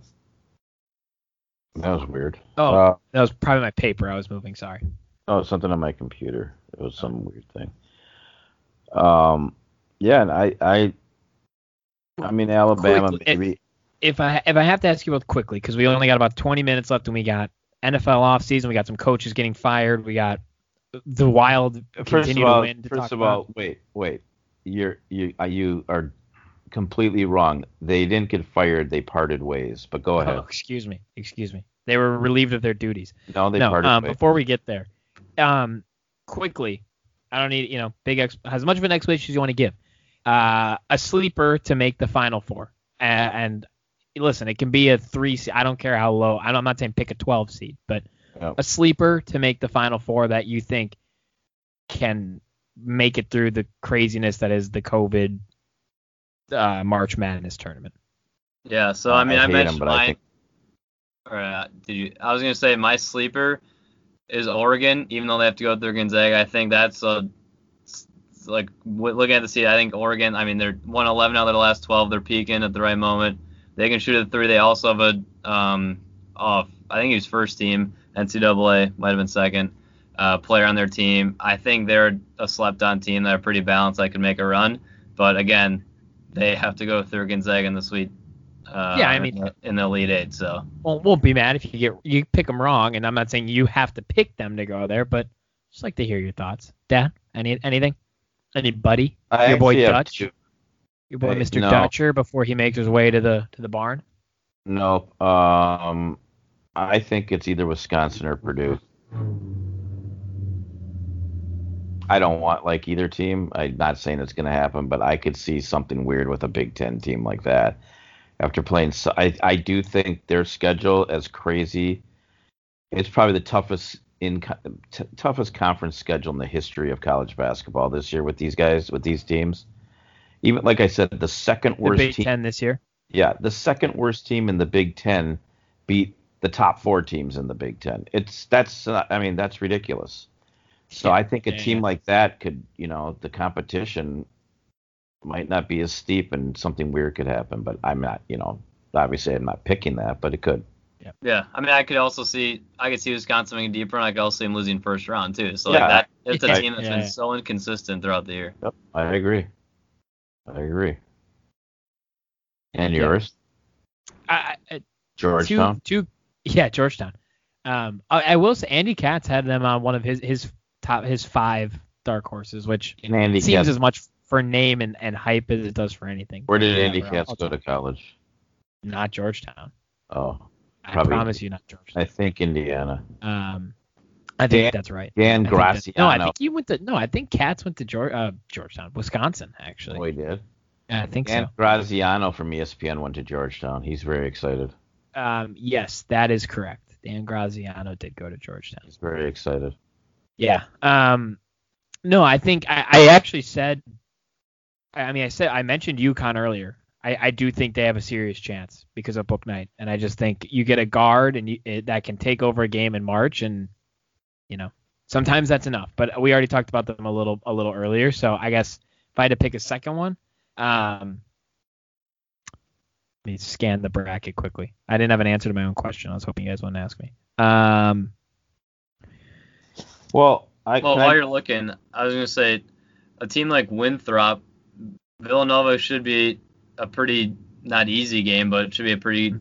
That was weird. Oh, Uh, that was probably my paper I was moving. Sorry. oh, something on my computer. It was some weird thing. Um, yeah, and I, I, I mean Alabama Quickly, maybe. If I if I have to ask you both quickly because we only got about 20 minutes left and we got NFL offseason, we got some coaches getting fired, we got the Wild continue all, to win. To first of about. all, wait, wait. You're you uh, you are completely wrong. They didn't get fired. They parted ways. But go ahead. Oh, excuse me, excuse me. They were relieved of their duties. no, they no, parted um, ways. before we get there, um, quickly, I don't need you know big ex- as much of an explanation as you want to give. Uh, a sleeper to make the final four, and, listen, it can be a three. seed. I don't care how low. I'm not saying pick a 12 seed, but Yep. a sleeper to make the final four that you think can make it through the craziness that is the COVID uh, March Madness tournament. Yeah, so I mean, I, hate 'em, mentioned but I mine. think or uh, did you? I was gonna say my sleeper is Oregon, even though they have to go through Gonzaga. I think that's a like looking at the seed. I think Oregon. I mean, they're 111 out of the last 12. They're peaking at the right moment. They can shoot a three. They also have a um off. I think he was first team NCAA, might have been second uh, player on their team. I think they're a slept-on team that are pretty balanced. I could make a run, but again, they have to go through Gonzaga in the Sweet. Uh, Yeah, I mean- in the, in the Elite Eight. So Well, won't be mad if you get you pick them wrong, and I'm not saying you have to pick them to go there, but just like to hear your thoughts. Dad, any anything? Anybody? I Your boy Dutch? two- Your boy Hey, Mr. no. Dutcher before he makes his way to the to the barn. Nope. Um, I think it's either Wisconsin or Purdue. I don't want like either team. I'm not saying it's going to happen, but I could see something weird with a Big Ten team like that. After playing, so I I do think their schedule as crazy. It's probably the toughest in t- toughest conference schedule in the history of college basketball this year with these guys with these teams. Even like I said, the second The worst Big team. Ten this year. Yeah, the second worst team in the Big Ten beat the top four teams in the Big Ten. It's that's uh, I mean that's ridiculous. So Yeah, I think a yeah, team yeah. like that could you know the competition might not be as steep and something weird could happen. But I'm not you know obviously I'm not picking that, but it could. yeah, yeah, I mean, I could also see I could see Wisconsin making deeper, and I could also see them losing first round too. So Yeah, like that, it's a yeah, team that's yeah. been so inconsistent throughout the year. Yep, I agree. I agree. And Yeah. yours, I, I, Georgetown. Two, two, yeah, Georgetown. Um, I, I will say Andy Katz had them on one of his his top his five dark horses, which seems Katz. as much for name and, and hype as it does for anything. Where did Andy Katz go to college? Not Georgetown. Oh, I promise you, not Georgetown. I think Indiana. Um, I think Dan- that's right. Dan Graziano. no, I think you went to no. I think Katz went to George, uh, Georgetown, Wisconsin, actually. Oh, he did. Yeah, I think Dan so. Graziano from ESPN went to Georgetown. He's very excited. Um, yes, that is correct. Dan Graziano did go to Georgetown. He's very excited. Yeah. Um, no, I think I, I actually said. I I mean, I said I mentioned UConn earlier. I, I do think they have a serious chance because of Bouknight, and I just think you get a guard and you, it, that can take over a game in March, and you know sometimes that's enough. But we already talked about them a little a little earlier, so I guess if I had to pick a second one, um, let me scan the bracket quickly. I didn't have an answer to my own question. I was hoping you guys wouldn't ask me. Um, Well, I, Well, while I- you're looking, I was gonna say, a team like Winthrop, Villanova should be a pretty not easy game, but it should be a pretty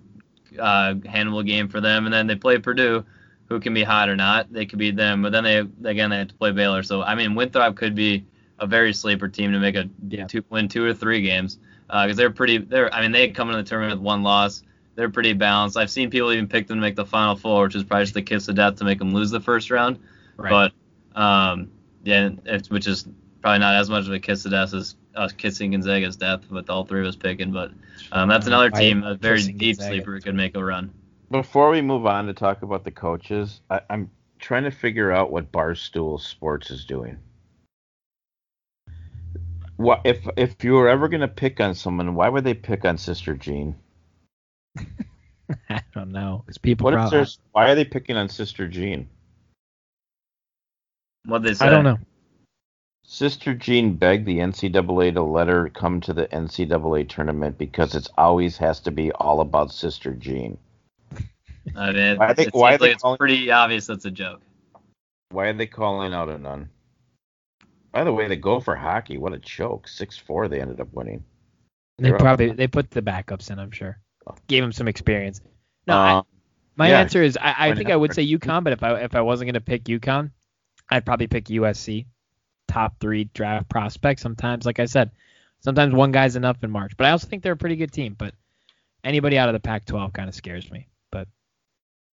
uh, handleable game for them. And then they play Purdue, who can be hot or not. They could beat them, but then they again they have to play Baylor. So I mean, Winthrop could be a very sleeper team to make a Yeah. two, win two or three games because they're pretty. They're I mean they come into the tournament with one loss. They're pretty balanced. I've seen people even pick them to make the Final Four, which is probably just the kiss of death to make them lose the first round. right. But um, yeah, it's, which is probably not as much of a kiss of death as us kissing Gonzaga's death with all three of us picking. But um, that's another team, a very deep Gonzaga. sleeper who could make a run. before we move on to talk about the coaches, I, I'm trying to figure out what Barstool Sports is doing. What if if you were ever going to pick on someone, why would they pick on Sister Jean? I don't know. Because people. What is prob- their, why are they picking on Sister Jean? What they say? I don't know. Sister Jean begged the NCAA to let her come to the NCAA tournament because it's always has to be all about Sister Jean. I mean, Why are they- it why are seems they like it's calling- pretty obvious that's a joke. Why are they calling out a nun? By the way, the Gopher hockey, what a choke! Six four, they ended up winning. They They're up. probably they put the backups in. I'm sure. Gave him some experience. No, I, Uh, my yeah, answer is I, I think? I would say UConn, but if I if I wasn't gonna pick UConn, I'd probably pick USC. Top three draft prospects. Sometimes, like I said, sometimes one guy's enough in March. But I also think they're a pretty good team. But anybody out of the Pac-12 kind of scares me. But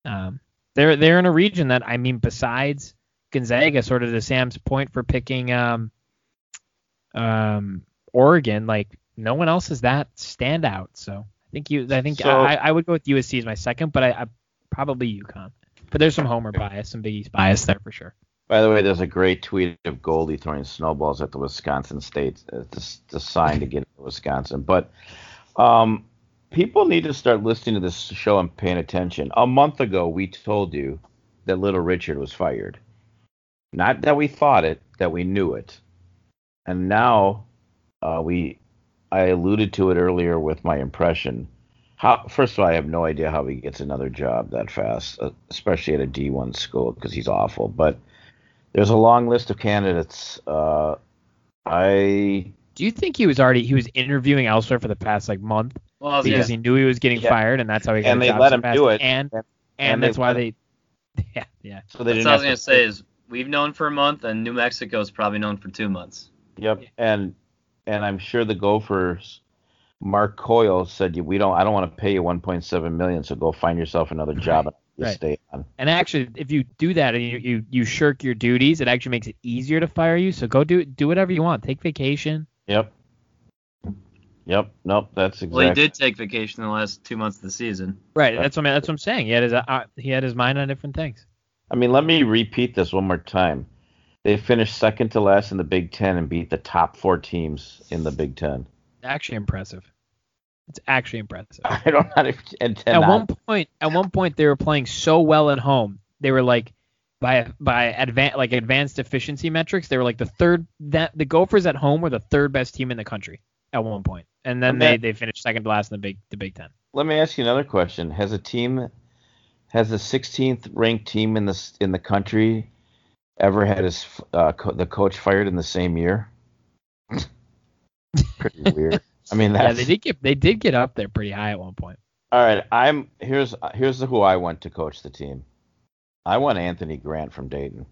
um, they're they're in a region that I mean, besides Gonzaga, sort of to Sam's point for picking um, um, Oregon, like no one else is that standout. So I think you, I think So- I, I would go with USC as my second, but I, I probably UConn. But there's some Homer bias, some Big East bias there for sure. By the way, there's a great tweet of Goldy throwing snowballs at the Wisconsin State. It's the, the sign to get into Wisconsin. But um, people need to start listening to this show and paying attention. A month ago, we told you that Little Richard was fired. Not that we thought it, that we knew it. And now, uh, we, I alluded to it earlier with my impression. How, first of all, I have no idea how he gets another job that fast, uh, especially at a D1 school because he's awful. But there's a long list of candidates. Uh, I Do you think he was already he was interviewing elsewhere for the past like month Well, because yeah. he knew he was getting Yeah. fired and that's how he got And they let so him fast, do it. and and, and they that's why let they yeah yeah so they That's didn't what I was gonna to- say is we've known for a month, and New Mexico is probably known for two months. Yep, and and I'm sure the Gophers, Mark Coyle said, "We don't. I don't want to pay you 1.7 million. So go find yourself another job and you right. stay on." and actually if you do that and you, you you shirk your duties it actually makes it easier to fire you so go do do whatever you want take vacation Yep. Yep. Nope. That's exactly. Well, he did take vacation in the last two months of the season. right that's what I mean, that's what I'm saying he had his uh, he had his mind on different things I mean, let me repeat this one more time. They finished second to last in the Big Ten and beat the top four teams in the Big Ten. actually impressive it's actually impressive I don't know and at one point at one point they were playing so well at home they were like by by advan like advanced efficiency metrics they were like the third that the gophers at home were the third best team in the country at one point and then they they finished second to last in the big the big ten Let me ask you another question. Has a team, has the 16th ranked team in the in the country ever had his uh, co- the coach fired in the same year? Pretty weird. I mean, yeah they did get they did get up there pretty high at one point all right. I'm here's here's who I want to coach the team. I want Anthony Grant from Dayton.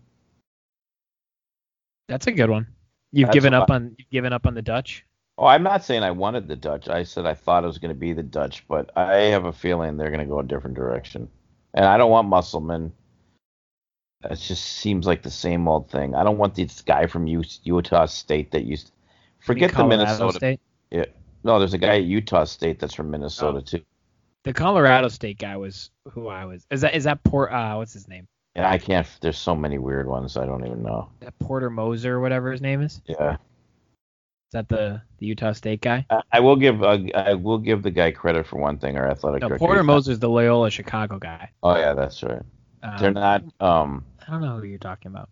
that's a good one you've That's given up lot. on you've given up on the dutch Oh, I'm not saying I wanted the Dutch. I said I thought it was going to be the Dutch, but I have a feeling they're going to go a different direction. And I don't want Musselman. It just seems like the same old thing. I don't want this guy from Utah State that used. Forget the Minnesota. State. Yeah. No, there's a guy at Utah State that's from Minnesota Oh. too. The Colorado State guy was who I was. Is that is that Port? Uh, what's his name? And I can't. There's so many weird ones. I don't even know. That Porter Moser whatever his name is. Yeah. Is that the the Utah State guy? I, I will give. Uh, I will give the guy credit for one thing. Our athletic No, director. Porter Moser's the Loyola Chicago guy. Oh yeah, that's right. Um, They're not. Um. I don't know who you're talking about.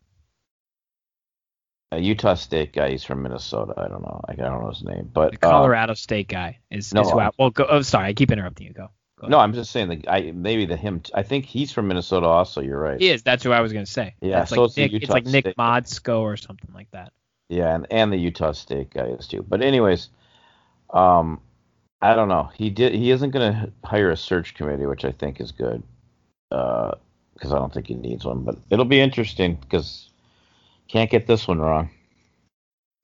a Utah State guy. He's from Minnesota. I don't know. I don't know his name, but The uh, Colorado State guy is, no, is who I, well, go, oh, sorry, I keep interrupting you. Go. go no, ahead. I'm just saying the I maybe the him. I think he's from Minnesota. Also, you're right. He is. That's who I was gonna say. Yeah, It's so like it's Nick, it's Utah like Nick Modsko or something like that. Yeah, and and the Utah State guy is too. But anyways, um, I don't know. He did. He isn't going to hire a search committee, which I think is good. Uh, because I don't think he needs one. But it'll be interesting because can't get this one wrong.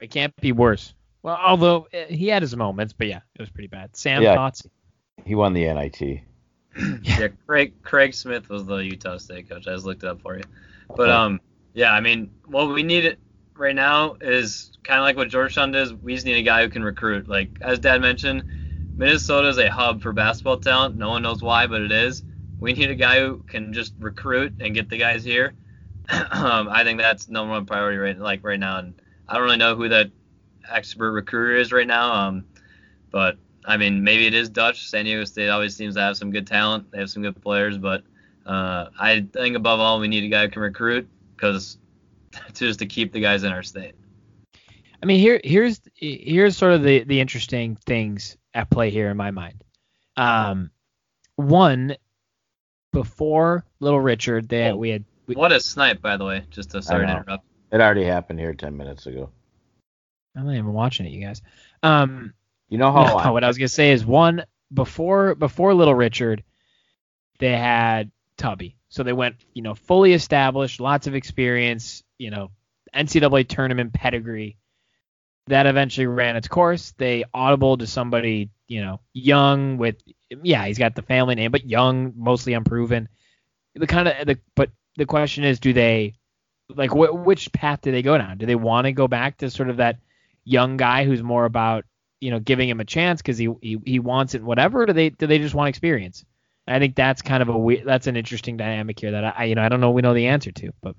It can't be worse. Well, although uh, he had his moments, but yeah, it was pretty bad. Sam Yeah. thoughts? He won the NIT. yeah, Craig Craig Smith was the Utah State coach. I just looked it up for you. But um, yeah, I mean, what we need right now is kind of like what Georgetown does. We just need a guy who can recruit. Like as Dad mentioned, Minnesota is a hub for basketball talent. No one knows why, but it is. We need a guy who can just recruit and get the guys here. um, I think that's number one priority right like right now. And I don't really know who that expert recruiter is right now. Um, but I mean, maybe it is Dutch. San Diego State always seems to have some good talent. They have some good players, but uh, I think above all, we need a guy who can recruit because just to keep the guys in our state. I mean, here here's here's sort of the the interesting things at play here in my mind. Um, one, before Little Richard, they Oh. we had we, What a snipe, by the way. Just to sorry to interrupt. It already happened here ten minutes ago. I'm not even watching it, you guys. Um, You know how no, I, what I was gonna say is one before before Little Richard, they had Tubby, so they went you know fully established, lots of experience, you know NCAA tournament pedigree. That eventually ran its course. They audible to somebody you know young with yeah he's got the family name but young, mostly unproven. The kind of the but the question is do they like wh- which path do they go down? Do they want to go back to sort of that young guy who's more about you know giving him a chance because he, he he wants it whatever do they do they just want experience i think that's kind of a we- that's an interesting dynamic here that I, you know i don't know we know the answer to but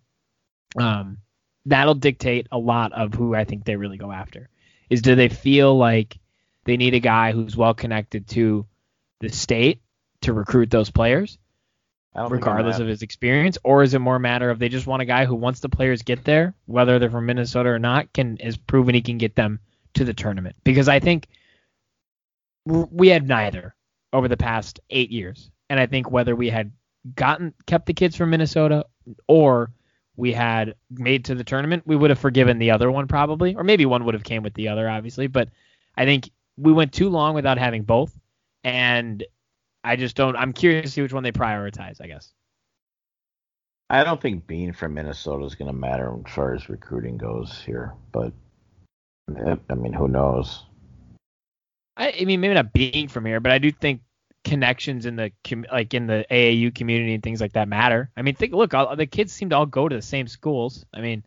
um that'll dictate a lot of who i think they really go after. Is do they feel like they need a guy who's well connected to the state to recruit those players, regardless of his experience, or is it more a matter of they just want a guy who once the players get there, whether they're from Minnesota or not, can is proven he can get them to the tournament? Because I think we had neither over the past eight years, and I think whether we had gotten kept the kids from Minnesota or we had made to the tournament, we would have forgiven the other one probably, or maybe one would have came with the other, obviously. But I think we went too long without having both, and I just don't. I'm curious to see which one they prioritize. I guess. I don't think being from Minnesota is going to matter as far as recruiting goes here, but I mean, who knows? I, I mean, maybe not being from here, but I do think connections in the like in the AAU community and things like that matter. I mean, think look, all, the kids seem to all go to the same schools. I mean,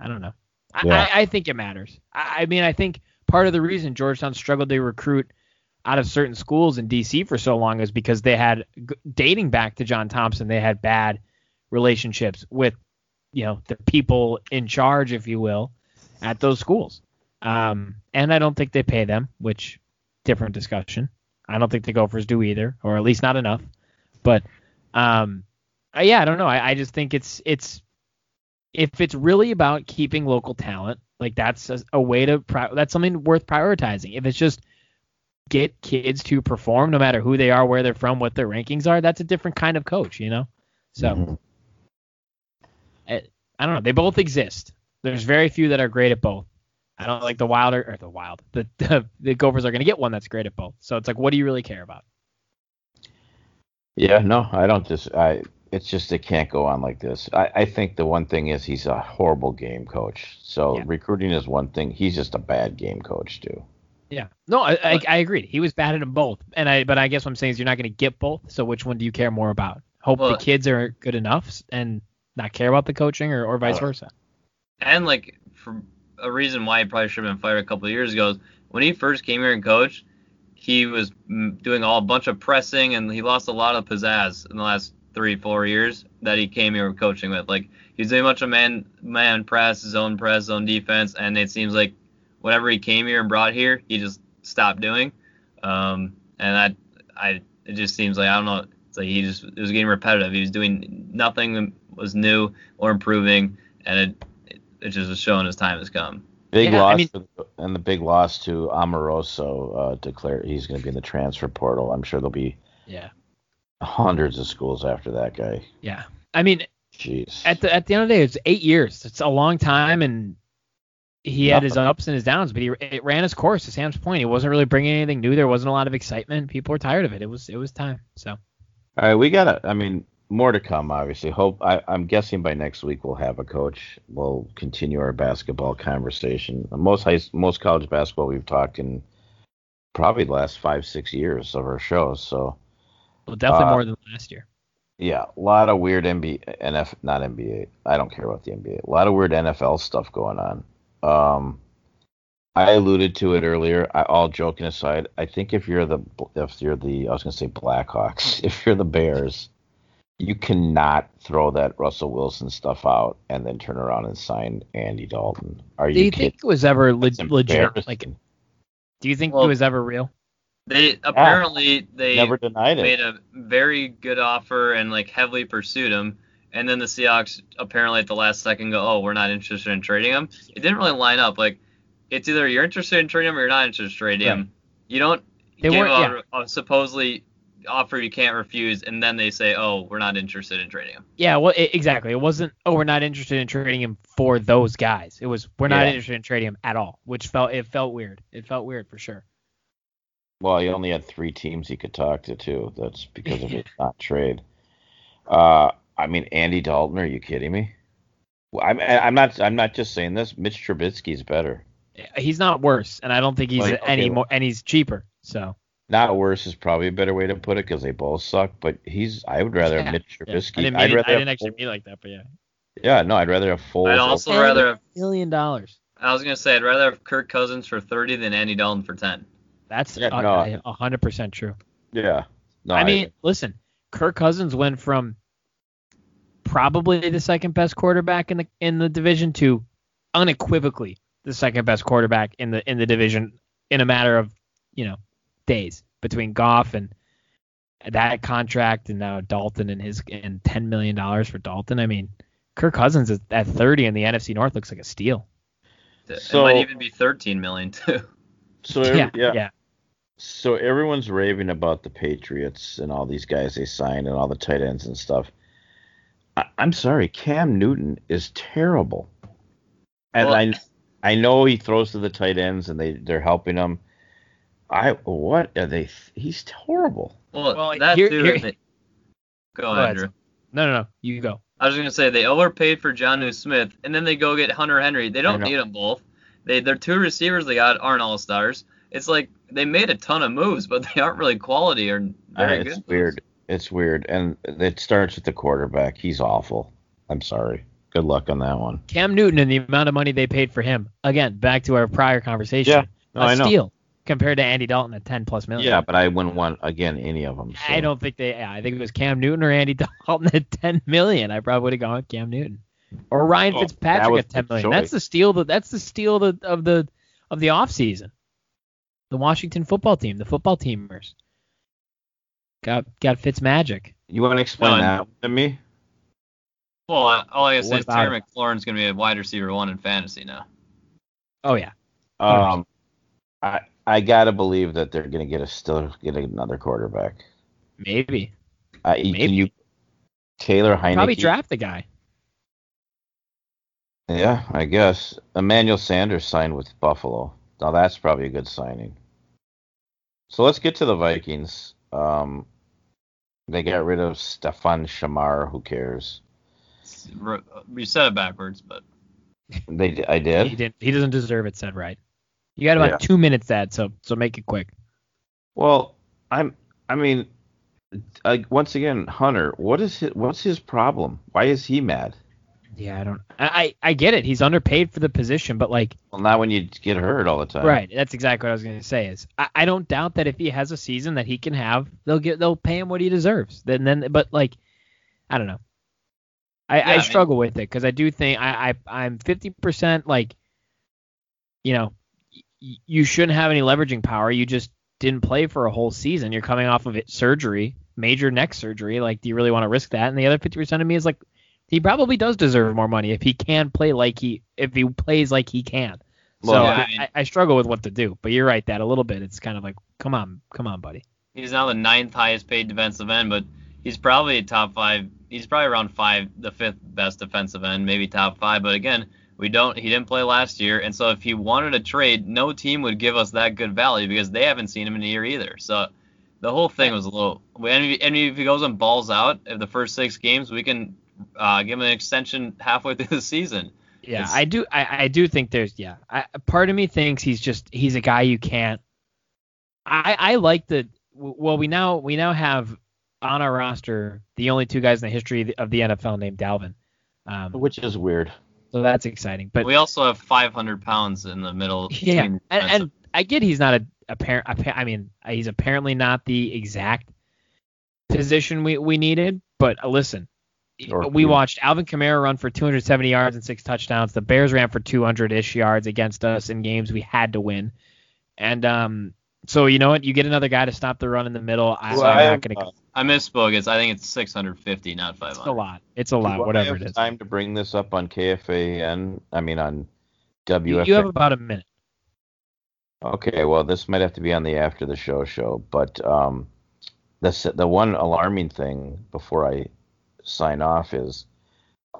I don't know. Yeah. I, I, think it matters. I, I, mean, I think part of the reason Georgetown struggled to recruit out of certain schools in DC for so long is because they had dating back to John Thompson, they had bad relationships with you know the people in charge, if you will, at those schools. Um, and I don't think they pay them, which different discussion. I don't think the Gophers do either, or at least not enough. But um, yeah, I don't know. I, I just think it's it's if it's really about keeping local talent, like that's a, a way to that's something worth prioritizing. If it's just get kids to perform, no matter who they are, where they're from, what their rankings are, that's a different kind of coach, you know. So mm-hmm. I, I don't know. They both exist. There's very few that are great at both. I don't like the Wilder or the Wild. The the, the Gophers are going to get one that's great at both. So it's like, what do you really care about? Yeah, no, I don't just. I it's just it can't go on like this. I, I think the one thing is he's a horrible game coach. So yeah. recruiting is one thing. He's just a bad game coach too. Yeah. No, I, I, I agreed. He was bad at them both. And I but I guess what I'm saying is you're not going to get both. So which one do you care more about? Hope well, the kids are good enough and not care about the coaching, or, or vice uh, versa. And like for a reason why he probably should have been fired a couple of years ago. Is when he first came here and coached, he was doing all a bunch of pressing and he lost a lot of pizzazz in the last three four years that he came here coaching with. Like he's doing much of man man press, zone press, zone defense, and it seems like whatever he came here and brought here, he just stopped doing. Um, and I I it just seems like I don't know. It's like he just it was getting repetitive. He was doing nothing that was new or improving, and it it just is showing his time has come. Big yeah, loss I mean, the, and the big loss to Amoroso uh, declared he's going to be in the transfer portal. I'm sure there'll be yeah hundreds of schools after that guy. Yeah, I mean, jeez. At the at the end of the day, it's eight years. It's a long time, and he Nothing. had his ups and his downs, but he it ran his course. To Sam's point, he wasn't really bringing anything new. There wasn't a lot of excitement. People were tired of it. It was it was time. So. All right, we gotta. I mean, more to come, obviously. Hope I, am guessing by next week we'll have a coach. We'll continue our basketball conversation. Most high, most college basketball we've talked in probably the last five six years of our shows. So, well, definitely uh, more than last year. Yeah, a lot of weird NBA, NF, not NBA. I don't care about the NBA. A lot of weird NFL stuff going on. Um, I alluded to it earlier. I, all joking aside, I think if you're the if you're the I was gonna say Blackhawks, if you're the Bears you cannot throw that Russell Wilson stuff out and then turn around and sign Andy Dalton. Are you? Do you think it was ever le- legit? Like, do you think well, it was ever real? They apparently yeah, they never denied made it. a very good offer and like heavily pursued him. And then the Seahawks apparently at the last second go, oh, we're not interested in trading him. It didn't really line up. Like, it's either you're interested in trading him or you're not interested in trading him. You don't they give a, yeah. a supposedly offer you can't refuse, and then they say, "Oh, we're not interested in trading him." Yeah, well, it, exactly. It wasn't, "Oh, we're not interested in trading him for those guys." It was, "We're not yeah. interested in trading him at all," which felt it felt weird. It felt weird for sure. Well, he only had three teams he could talk to too. That's because of his not trade. Uh, I mean, Andy Dalton. Are you kidding me? I'm, I'm not. I'm not just saying this. Mitch Trubisky's better. He's not worse, and I don't think he's like, okay, any more. And he's cheaper. So not worse is probably a better way to put it because they both suck. But he's I would rather yeah, Mitch Trubisky. Yeah. I didn't, I'd I didn't actually mean like that, but yeah. Yeah, no, I'd rather have full. I'd also rather have million dollars. I was gonna say I'd rather have Kirk Cousins for thirty than Andy Dalton for ten. That's yeah, hundred percent true. Yeah. No, I, I mean, listen, Kirk Cousins went from probably the second best quarterback in the in the division to unequivocally the second best quarterback in the in the division in a matter of you know days. between Goff and that contract and now Dalton and his and ten million dollars for Dalton. I mean, Kirk Cousins is at 30 in the NFC North looks like a steal. It might even be 13 million too. So every- yeah, yeah, yeah. So everyone's raving about the Patriots and all these guys they signed and all the tight ends and stuff. I, I'm sorry, Cam Newton is terrible. And Well- I I know he throws to the tight ends and they they're helping him. I what are they? He's horrible. Well, Well, that here- too. here- they- Go Go ahead, ahead. No, no, no. You go. I was gonna say they overpaid for Jonnu Smith, and then they go get Hunter Henry. They don't need them both. They their two receivers they got aren't all stars. It's like they made a ton of moves, but they aren't really quality or I- very it's good. weird. It's weird, and it starts with the quarterback. He's awful. I'm sorry. Good luck on that one. Cam Newton and the amount of money they paid for him. Again, back to our prior conversation. Yeah, No, a I know. steal compared to Andy Dalton at 10 plus million. Yeah, but I wouldn't want again any of them. I don't think they. Yeah, I think it was Cam Newton or Andy Dalton at 10 million. I probably would have gone with Cam Newton or Ryan Oh, Fitzpatrick at 10 the. That's the steal. That that's the steal of the of the of the offseason. The Washington football team, the football teamers, got got Fitz magic. You want to explain No, that to me? Well, I- all I gotta say What is about Terry McLaurin's gonna be a wide receiver one in fantasy now. Oh yeah, Um, I I gotta believe that they're gonna get a still get another quarterback. maybe. Uh, can Maybe. you Taylor Heinicke? Probably draft the guy. Yeah, I guess Emmanuel Sanders signed with Buffalo. Now that's probably a good signing. So let's get to the Vikings. Um, they got rid of Stefan Shamar. Who cares? It's You said it backwards, but They I He did. didn't. He doesn't deserve it. Said right. You got about Yeah. two minutes, Dad. So so make it quick. Well, I'm. I mean, uh, once again, Hunter. What is his, what's his problem? Why is he mad? Yeah, I don't. I I get it. He's underpaid for the position, but like. Well, not when you get hurt all the time. Right. That's exactly what I was going to say. Is I, I don't doubt that if he has a season that he can have, they'll get they'll pay him what he deserves. Then then, but like, I don't know. I, Yeah, I I mean- struggle with it because I do think I, I I'm 50% like, you know, you shouldn't have any leveraging power. You just didn't play for a whole season. You're coming off of it surgery, major neck surgery. Like, do you really want to risk that? And the other 50% of me is like, he probably does deserve more money if he can play like he if he plays like he can. So yeah, I, I mean- I, I struggle with what to do. But you're right that a little bit. It's kind of like, come on, come on, buddy. he's now the ninth highest paid defensive end, but he's probably a top five. He's probably around five, the fifth best defensive end, maybe top five. But again, we don't. He didn't play last year, and so if he wanted a trade, no team would give us that good value because they haven't seen him in a year either. So the whole thing was a little. And if, and if he goes and balls out of the first six games, we can uh, give him an extension halfway through the season. Yeah, It's- I do. I, I do think there's. Yeah, I, part of me thinks he's just he's a guy you can't. I I like the. Well, we now we now have on our roster the only two guys in the history of the NFL named Dalvin. Um, Which is weird. So that's exciting. But we also have 500 pounds in the middle. yeah, between and, and I get he's not a apparent. I mean, he's apparently not the exact position we we needed. But uh, listen, Or we watched Alvin Kamara run for 270 yards and six touchdowns. The Bears ran for 200-ish yards against us in games we had to win. And um, so you know what? You get another guy to stop the run in the middle. I, Well, I not going to. uh, I misspoke. It's I think it's 650, not 500. It's a lot. It's a lot. Whatever it is. Time to bring this up on KFAN. I mean on WFA. you have about a minute. Okay, well, this might have to be on the after the show show, but um, the the one alarming thing before I sign off is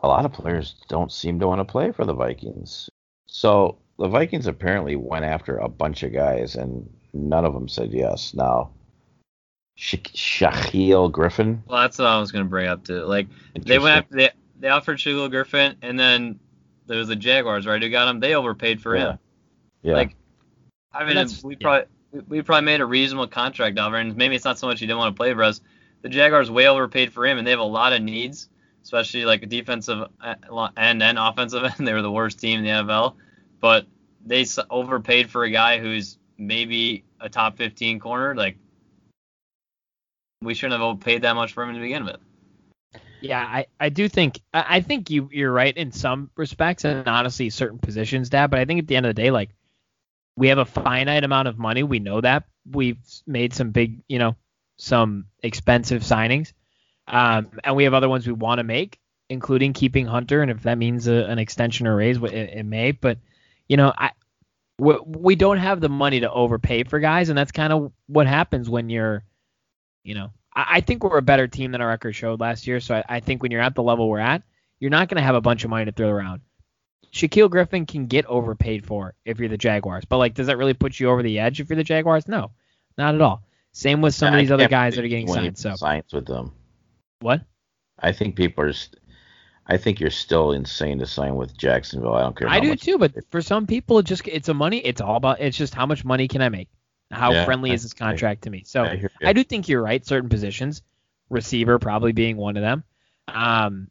a lot of players don't seem to want to play for the Vikings. So the Vikings apparently went after a bunch of guys, and none of them said yes. Now, Sha- Shaquill Griffin. Well, that's what I was gonna bring up too. Like they went after they they offered Shaquill Griffin, and then there was the Jaguars, right? Who got him? They overpaid for Yeah. him. Yeah. Like, I mean, that's- we yeah. probably we- we probably made a reasonable contract offer, and maybe it's not so much he didn't want to play for us. The Jaguars way overpaid for him, and they have a lot of needs, especially like a defensive uh, end and offensive end. They were the worst team in the NFL, but they overpaid for a guy who's maybe a top 15 corner. Like, we shouldn't have paid that much for him to begin with. Yeah, I, I do think I, think you you're right in some respects and honestly certain positions, Dad. But I think at the end of the day, like we have a finite amount of money. We know that we've made some big, you know, some expensive signings, um, and we have other ones we want to make, including keeping Hunter, and if that means a, an extension or raise, it, it may. But you know, I we, we don't have the money to overpay for guys, and that's kind of what happens when you're, you know, I, I, think we're a better team than our record showed last year. So I, I think when you're at the level we're at, you're not going to have a bunch of money to throw around. Shaquill Griffin can get overpaid for if you're the Jaguars, but like, does that really put you over the edge if you're the Jaguars? No, not at all. Same with some of these other guys that are getting signed. So signs with them. What? I think people are. St- I think you're still insane to sign with Jacksonville. I don't care. I do too, but for some people, it just it's a money. It's all about. It's just how much money can I make? How yeah, friendly I, is this contract I, to me? So I, I, do think you're right. Certain positions, receiver probably being one of them. Um,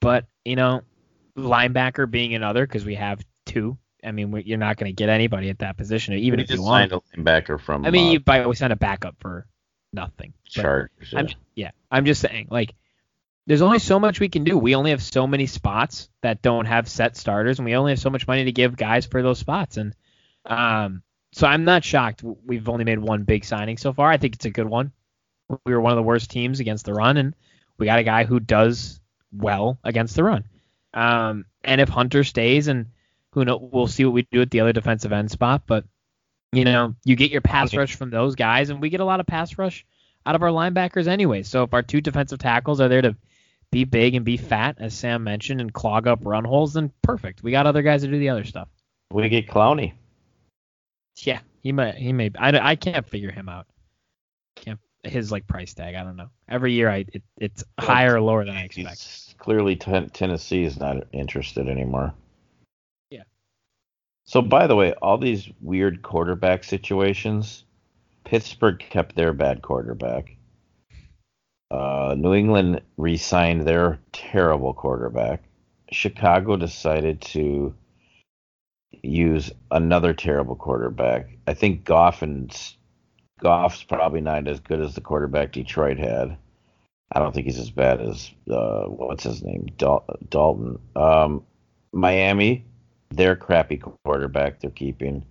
but you know, linebacker being another because we have two. I mean, we, you're not going to get anybody at that position, even we if you want. Signed a linebacker from. I mean, uh, you by we signed a backup for nothing. Chargers. Yeah. I'm, yeah, I'm just saying, like, there's only so much we can do. We only have so many spots that don't have set starters, and we only have so much money to give guys for those spots. And um, so I'm not shocked. We've only made one big signing so far. I think it's a good one. We were one of the worst teams against the run, and we got a guy who does well against the run. Um, and if Hunter stays, and who know, we'll see what we do at the other defensive end spot. But you know, you get your pass rush from those guys, and we get a lot of pass rush out of our linebackers anyway. So if our two defensive tackles are there to be big and be fat, as Sam mentioned, and clog up run holes, then perfect. We got other guys to do the other stuff. We get Clowney. Yeah, he might. He may. I, I can't figure him out. Can't his like price tag. I don't know. Every year, I it, it's higher or lower than I expect. Clearly, Tennessee is not interested anymore. Yeah. So, by the way, all these weird quarterback situations, Pittsburgh kept their bad quarterback. Uh, New England re-signed their terrible quarterback. Chicago decided to use another terrible quarterback. I think Goff and Goff's probably not as good as the quarterback Detroit had. I don't think he's as bad as uh, what's his name Dal- Dalton. Um, Miami, their crappy quarterback they're keeping.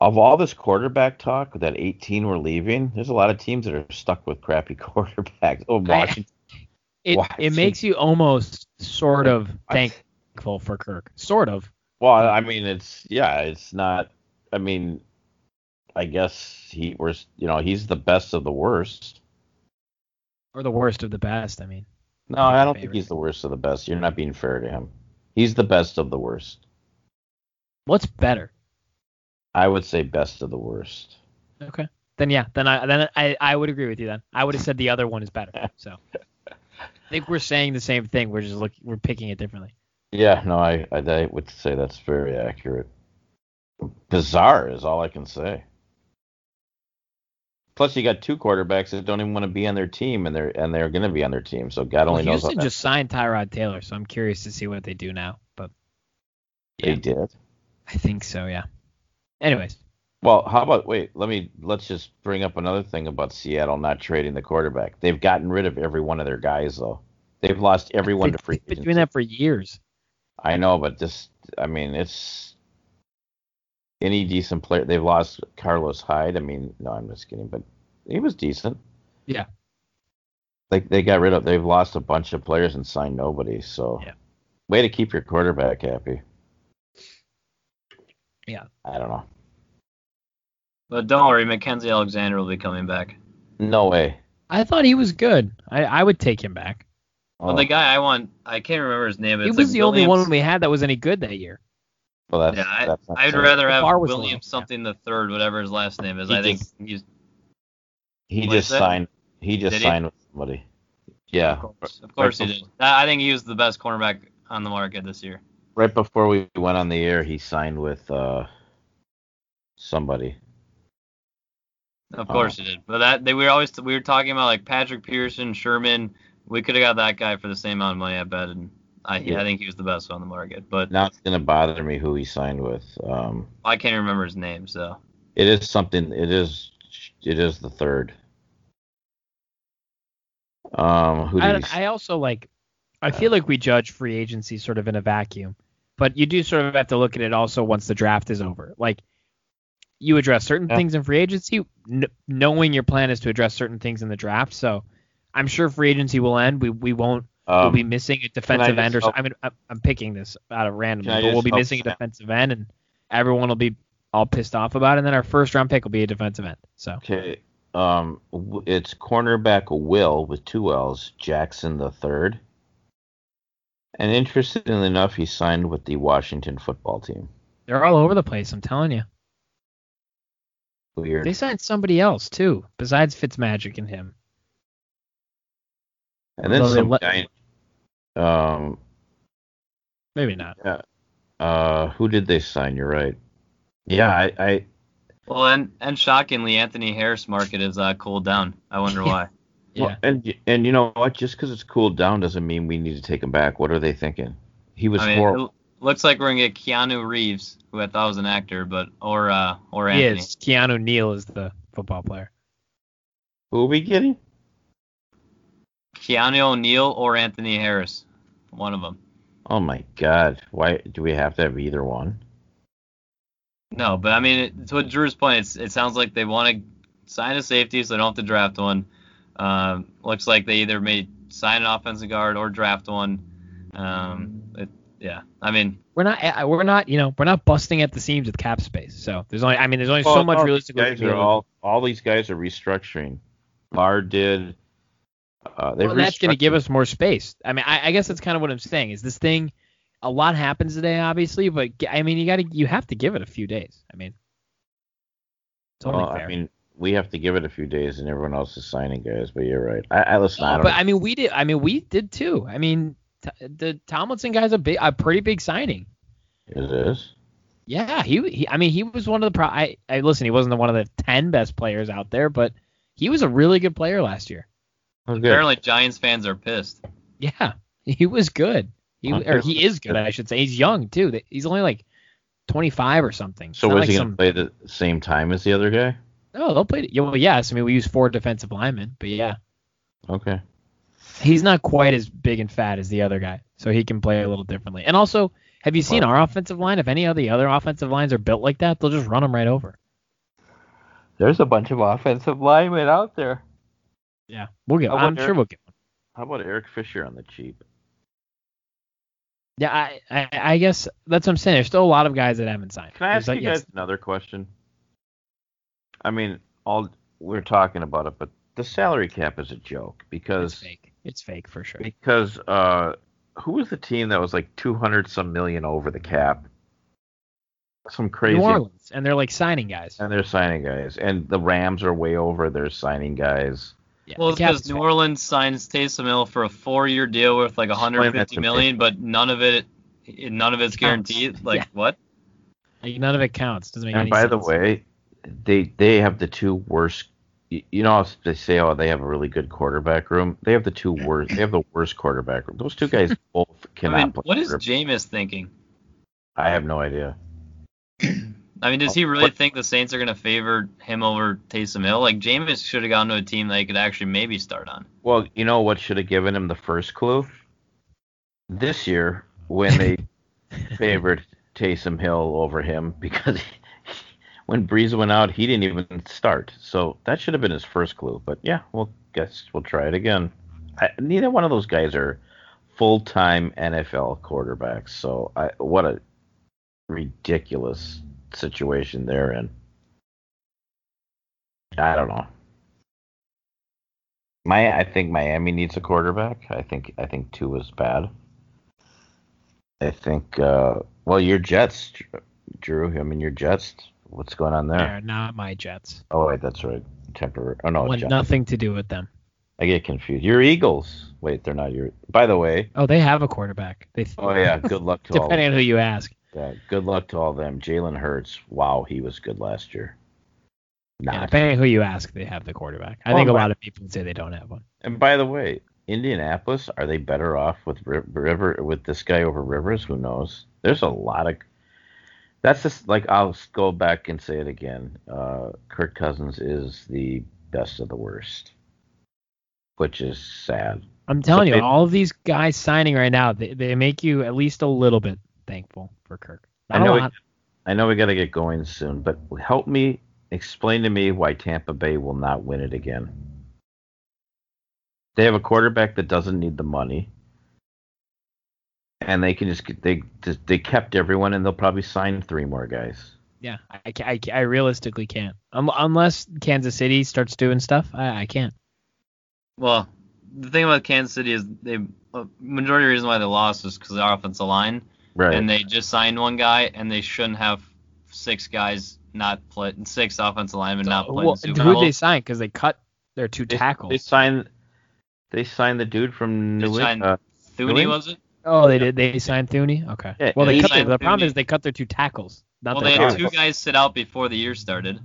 Of all this quarterback talk that 18 were leaving, there's a lot of teams that are stuck with crappy quarterbacks. Oh, Washington. I, it, Washington. it makes you almost sort of thankful for Kirk. Sort of. Well, I mean, it's yeah, it's not. I mean, I guess he was, you know, he's the best of the worst. Or the worst of the best. I mean. No, I don't think he's the worst of the best. You're not being fair to him. He's the best of the worst. What's better? I would say best of the worst. Okay. Then yeah, then I then I, I would agree with you then. I would have said the other one is better. So I think we're saying the same thing. We're just look we're picking it differently. Yeah, no, I, I, I would say that's very accurate. Bizarre is all I can say. Plus, you got two quarterbacks that don't even want to be on their team, and they're and they're going to be on their team. So God only well, knows. Houston just signed Tyrod Taylor, so I'm curious to see what they do now. But yeah. they did. I think so. Yeah. Anyways. Well, how about wait? Let me let's just bring up another thing about Seattle not trading the quarterback. They've gotten rid of every one of their guys though. They've lost everyone to free. They've been doing that for years. I know, but this, I mean, it's any decent player. They've lost Carlos Hyde. I mean, no, I'm just kidding, but he was decent. Yeah. Like they got rid of. They've lost a bunch of players and signed nobody. So, yeah. way to keep your quarterback happy. Yeah. I don't know. But don't worry, Mackensie Alexander will be coming back. No way. I thought he was good. I, I would take him back. Well, the oh. guy I want, I can't remember his name. He was like the Williams. only one we had that was any good that year. Well, that's, yeah, that's I, would rather have William something the third, whatever his last name is. He I just, think he's. He just signed. He just did signed he? with somebody. Yeah. Of course, of course right he did. I think he was the best cornerback on the market this year. Right before we went on the air, he signed with uh, somebody. Of course uh, he did. But that they were always we were talking about like Patrick Peterson, Sherman, we could have got that guy for the same amount of money, I bet, and I, yeah. I think he was the best on the market. But now it's gonna bother me who he signed with. Um, I can't remember his name, so it is something. It is it is the third. Um, who I, I also like. I feel like we judge free agency sort of in a vacuum, but you do sort of have to look at it also once the draft is over. Like you address certain Yeah. things in free agency, kn- knowing your plan is to address certain things in the draft. So I'm sure free agency will end. We we won't. we'll Um, be missing a defensive end or help- I mean, I'm, I'm picking this out of random, but we'll be missing a defensive end, and everyone will be all pissed off about it. And then our first round pick will be a defensive end. So Okay. Um, it's cornerback Will with two L's, Jackson the third. And interestingly enough, he signed with the Washington football team. they're all over the place. I'm telling you. Weird. They signed somebody else too, besides Fitzmagic and him. and then Although some let- guy. Um. Maybe not. Uh. Who did they sign? You're right. Yeah. I. I Well, and and shockingly, Anthony Harris market is uh, cooled down. I wonder why. Yeah. well, and and you know what? Just because it's cooled down doesn't mean we need to take him back. What are they thinking? He was I mean, horrible. It looks like we're gonna get Keanu Reeves, who I thought was an actor, but or uh or He Anthony. is. Keanu Neal is the football player. Who are we getting? Keanu O'Neal or Anthony Harris, one of them. Oh my God! Why do we have to have either one? No, but I mean, it, to Drew's point, it's, it sounds like they want to sign a safety, so they don't have to draft one. Um, looks like they either may sign an offensive guard or draft one. Um, it, yeah, I mean, We're not. uh, We're not. You know, we're not busting at the seams with cap space. So there's only. I mean, there's only so much no, realistic. these guys are all all these guys are restructuring. Lar did. Uh, they've Well, that's going to give us more space. I mean, I, I guess that's kind of what I'm saying. Is this thing? A lot happens today, obviously, but I mean, you got to. You have to give it a few days. I mean, it's only Well, fair. I mean, we have to give it a few days, and everyone else is signing guys. But you're right. I, I listen. I No, don't. but I mean, we did. I mean, we did too. I mean, t- the Tomlinson guy's a big, a pretty big signing. it is. Yeah, he, he I mean, he was one of the pro. I, I listen. He wasn't the one of the ten best players out there, but he was a really good player last year. Oh, apparently Giants fans are pissed. Yeah, he was good. He or he is good, I should say. He's young too. He's only like 25 or something. So Not was like he going to some- play the same time as the other guy? No, they'll play. Yeah, well, yes. I mean, we use four defensive linemen, but yeah, Okay. He's not quite as big and fat as the other guy, so he can play a little differently. And also, have you seen our offensive line? If any of the other offensive lines are built like that, they'll just run them right over. There's a bunch of offensive linemen out there. Yeah, we'll get. I'm wonder- sure we'll get. One. How about Eric Fisher on the cheap? Yeah, I, I, I guess that's what I'm saying. There's still a lot of guys that haven't signed. Can I There's ask like- you yes, guys another question? I mean, all we're talking about it, but the salary cap is a joke it's because fake. It's fake for sure. because uh, who was the team that was like 200 some million over the cap? Some crazy. New Orleans, and they're like signing guys. And they're signing guys, and the Rams are way over. They're signing guys. Yeah, Well, it's because New fake. Orleans signs Taysom Hill for a four-year deal worth like Explain that 150 to me. million, but none of it, none of it's guaranteed. Like Yeah. what? Like, none of it counts. Doesn't make And any by sense. the way, they they have the two worst. You know, they say, oh, they have a really good quarterback room. They have the two worst. They have the worst quarterback room. Those two guys both I cannot mean, play. what is. Jameis thinking? I have no idea. I mean, does Oh, he really what- think the Saints are going to favor him over Taysom Hill? Like Jameis should have gone to a team that he could actually maybe start on. Well, you know what should have given him the first clue? This year, when they favored Taysom Hill over him, because when Brees went out, he didn't even start. So that should have been his first clue. But yeah, we'll guess we'll try it again. I, neither one of those guys are full-time NFL quarterbacks. So I, what a ridiculous situation they're in. I don't know. My, I think Miami needs a quarterback. I think I think two is bad. I think. Uh, well, your Jets, Drew. I mean, your Jets. What's going on there? They're not my Jets. Oh wait, that's right. Temporary. Oh no, Want nothing to do with them. I get confused. Your Eagles. Wait, they're not your. By the way. Oh, they have a quarterback. They. Oh yeah. Good luck to all. Depending on who you ask. Yeah, good luck to all them. Jalen Hurts. Wow, he was good last year. Yeah, Not. depending on who you ask, they have the quarterback. I Oh, think a lot of people would say they don't have one. And by the way, Indianapolis, are they better off with River with this guy over Rivers? Who knows? There's a lot of. That's just like I'll go back and say it again. Uh, Kirk Cousins is the best of the worst, which is sad. I'm telling you, they- all of these guys signing right now, they, they make you at least a little bit thankful for Kirk. I Not a know lot. I know we got to get going soon, but help me explain to me why Tampa Bay will not win it again. They have a quarterback that doesn't need the money, and they can just they just, they kept everyone, and they'll probably sign three more guys. Yeah, I, I, I realistically can't. Um, unless Kansas City starts doing stuff, I, I can't. Well, the thing about Kansas City is they uh, majority of the reason why they lost is because their offensive line, Right. and they just signed one guy, and they shouldn't have six guys not play six offensive linemen not play well, Super who Bowl. they sign? Because they cut their two they, tackles. they signed they signed the dude from New signed- England. Uh, Thune was it? Oh, they did. They signed Thuney. Okay. Yeah, well, they they cut their, the problem is they cut their two tackles. Not Well, their they had two guys sit out before the year started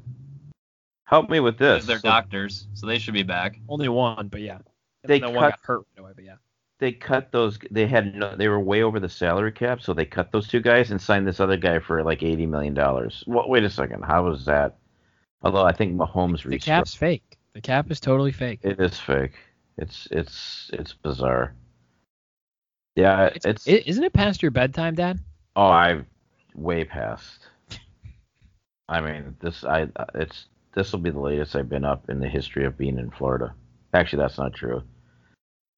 help me with this. they're So doctors, so they should be back. Only one, but yeah. And They then one cut- got hurt right away, but yeah. they cut those. They had no, they were way over the salary cap, so they cut those two guys and signed this other guy for like eighty million dollars. Well, wait a second, how was that? Although I think Mahomes reached The reached. cap's fake. The cap is totally fake. It is fake. It's it's it's bizarre. Yeah, It's, it's. i- isn't it past your bedtime, Dad? oh, I've way past. I mean, this I it's this will be the latest I've been up in the history of being in Florida. Actually, that's not true.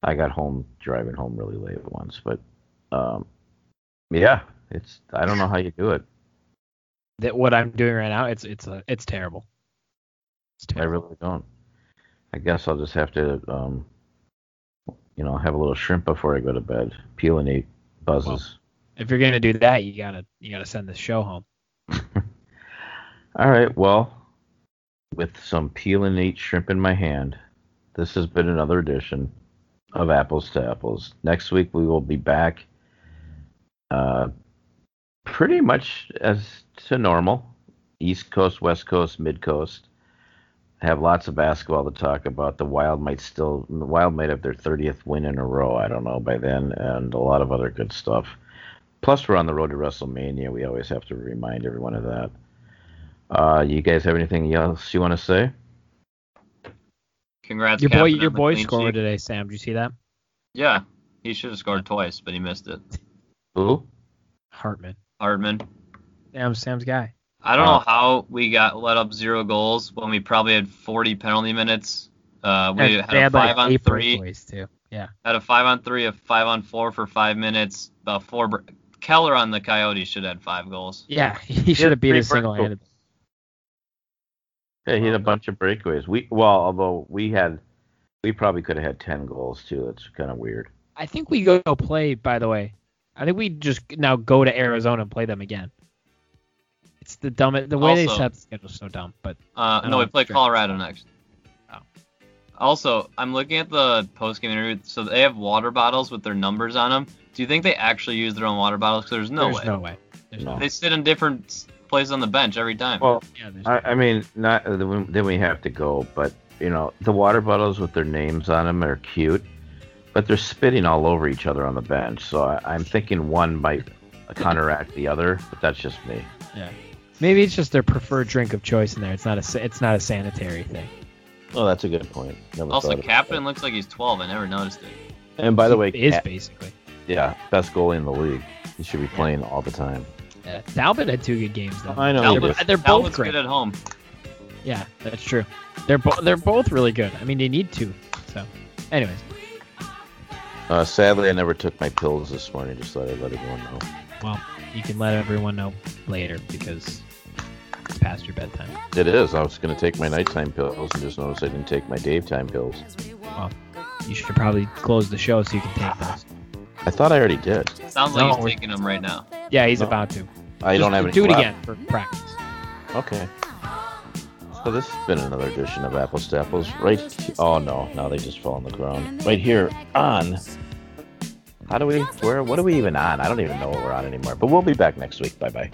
I got home driving home really late once, but um, yeah, it's I don't know how you do it. That what I'm doing right now, it's it's uh, it's terrible. It's I really don't. I guess I'll just have to um, you know, have a little shrimp before I go to bed. Peel and eat buzzes. If you're gonna do that, you gotta you gotta send this show home. All right, well, with some peel and eat shrimp in my hand, this has been another edition of Apples to Apples. Next week we will be back uh, pretty much as to normal East Coast, West Coast, Mid Coast. Have lots of basketball to talk about. The Wild might still, the Wild might have their 30th win in a row. I don't know by then, and a lot of other good stuff. Plus, we're on the road to WrestleMania. We always have to remind everyone of that. Uh, you guys have anything else you want to say? Congrats, Your boy, Captain, your boy scored sheet. today, Sam. Did you see that? Yeah, he should have scored twice, but he missed it. Who? Hartman. Hartman. Sam, Sam's guy. I don't Wow. know how we got let up zero goals when we probably had 40 penalty minutes. Uh, we And had a five like on three, too. Yeah. had a five on three, a five on four for five minutes. About four. Br- Keller on the Coyotes should have had five goals. Yeah, he should have beat three us single handed. Yeah, he had a bunch of breakaways. We well, although we had, we probably could have had ten goals too. That's kind of weird. I think we go play. By the way, I think we just now go to Arizona and play them again. It's the dumbest. The way they set up the schedule is so dumb. But Uh, I no, we play sure. Colorado next. Oh. Also, I'm looking at the post game interview. So they have water bottles with their numbers on them. Do you think they actually use their own water bottles? 'Cause there's no there's way. no way. There's no. No. They sit in different places on the bench every time. Well, Yeah, there's I, I mean, not then we have to go, but you know, the water bottles with their names on them are cute, but they're spitting all over each other on the bench. So I, I'm thinking one might counteract the other, but that's just me. Maybe it's just their preferred drink of choice in there. It's not a. It's not a sanitary thing. Oh, that's a good point. Never also, thought Captain looks like he's 12. I never noticed it. And by the way, He is Cap- basically. yeah, best goalie in the league. He should be playing all the time. Yeah. Talbot had two good games though. I know. They're, Talbot- they're both Talbot's great. good at home. Yeah, that's true. They're both they're both really good. I mean, they need to. So, anyways, Uh, sadly, I never took my pills this morning. Just thought I'd let everyone know. well, you can let everyone know later because it's past your bedtime. It is. I was going to take my nighttime pills and just noticed I didn't take my daytime pills. Well, You should probably close the show so you can take those. I thought I already did. Sounds No, like he's taking them right now. Yeah, he's No. about to. I Just don't have any. Do it left. again for practice. Okay. So this has been another edition of Apples to Apples. Right. he- Oh no! Now they just fall on the ground. Right here on. How do we? Where? What are we even on? I don't even know what we're on anymore. But we'll be back next week. Bye bye.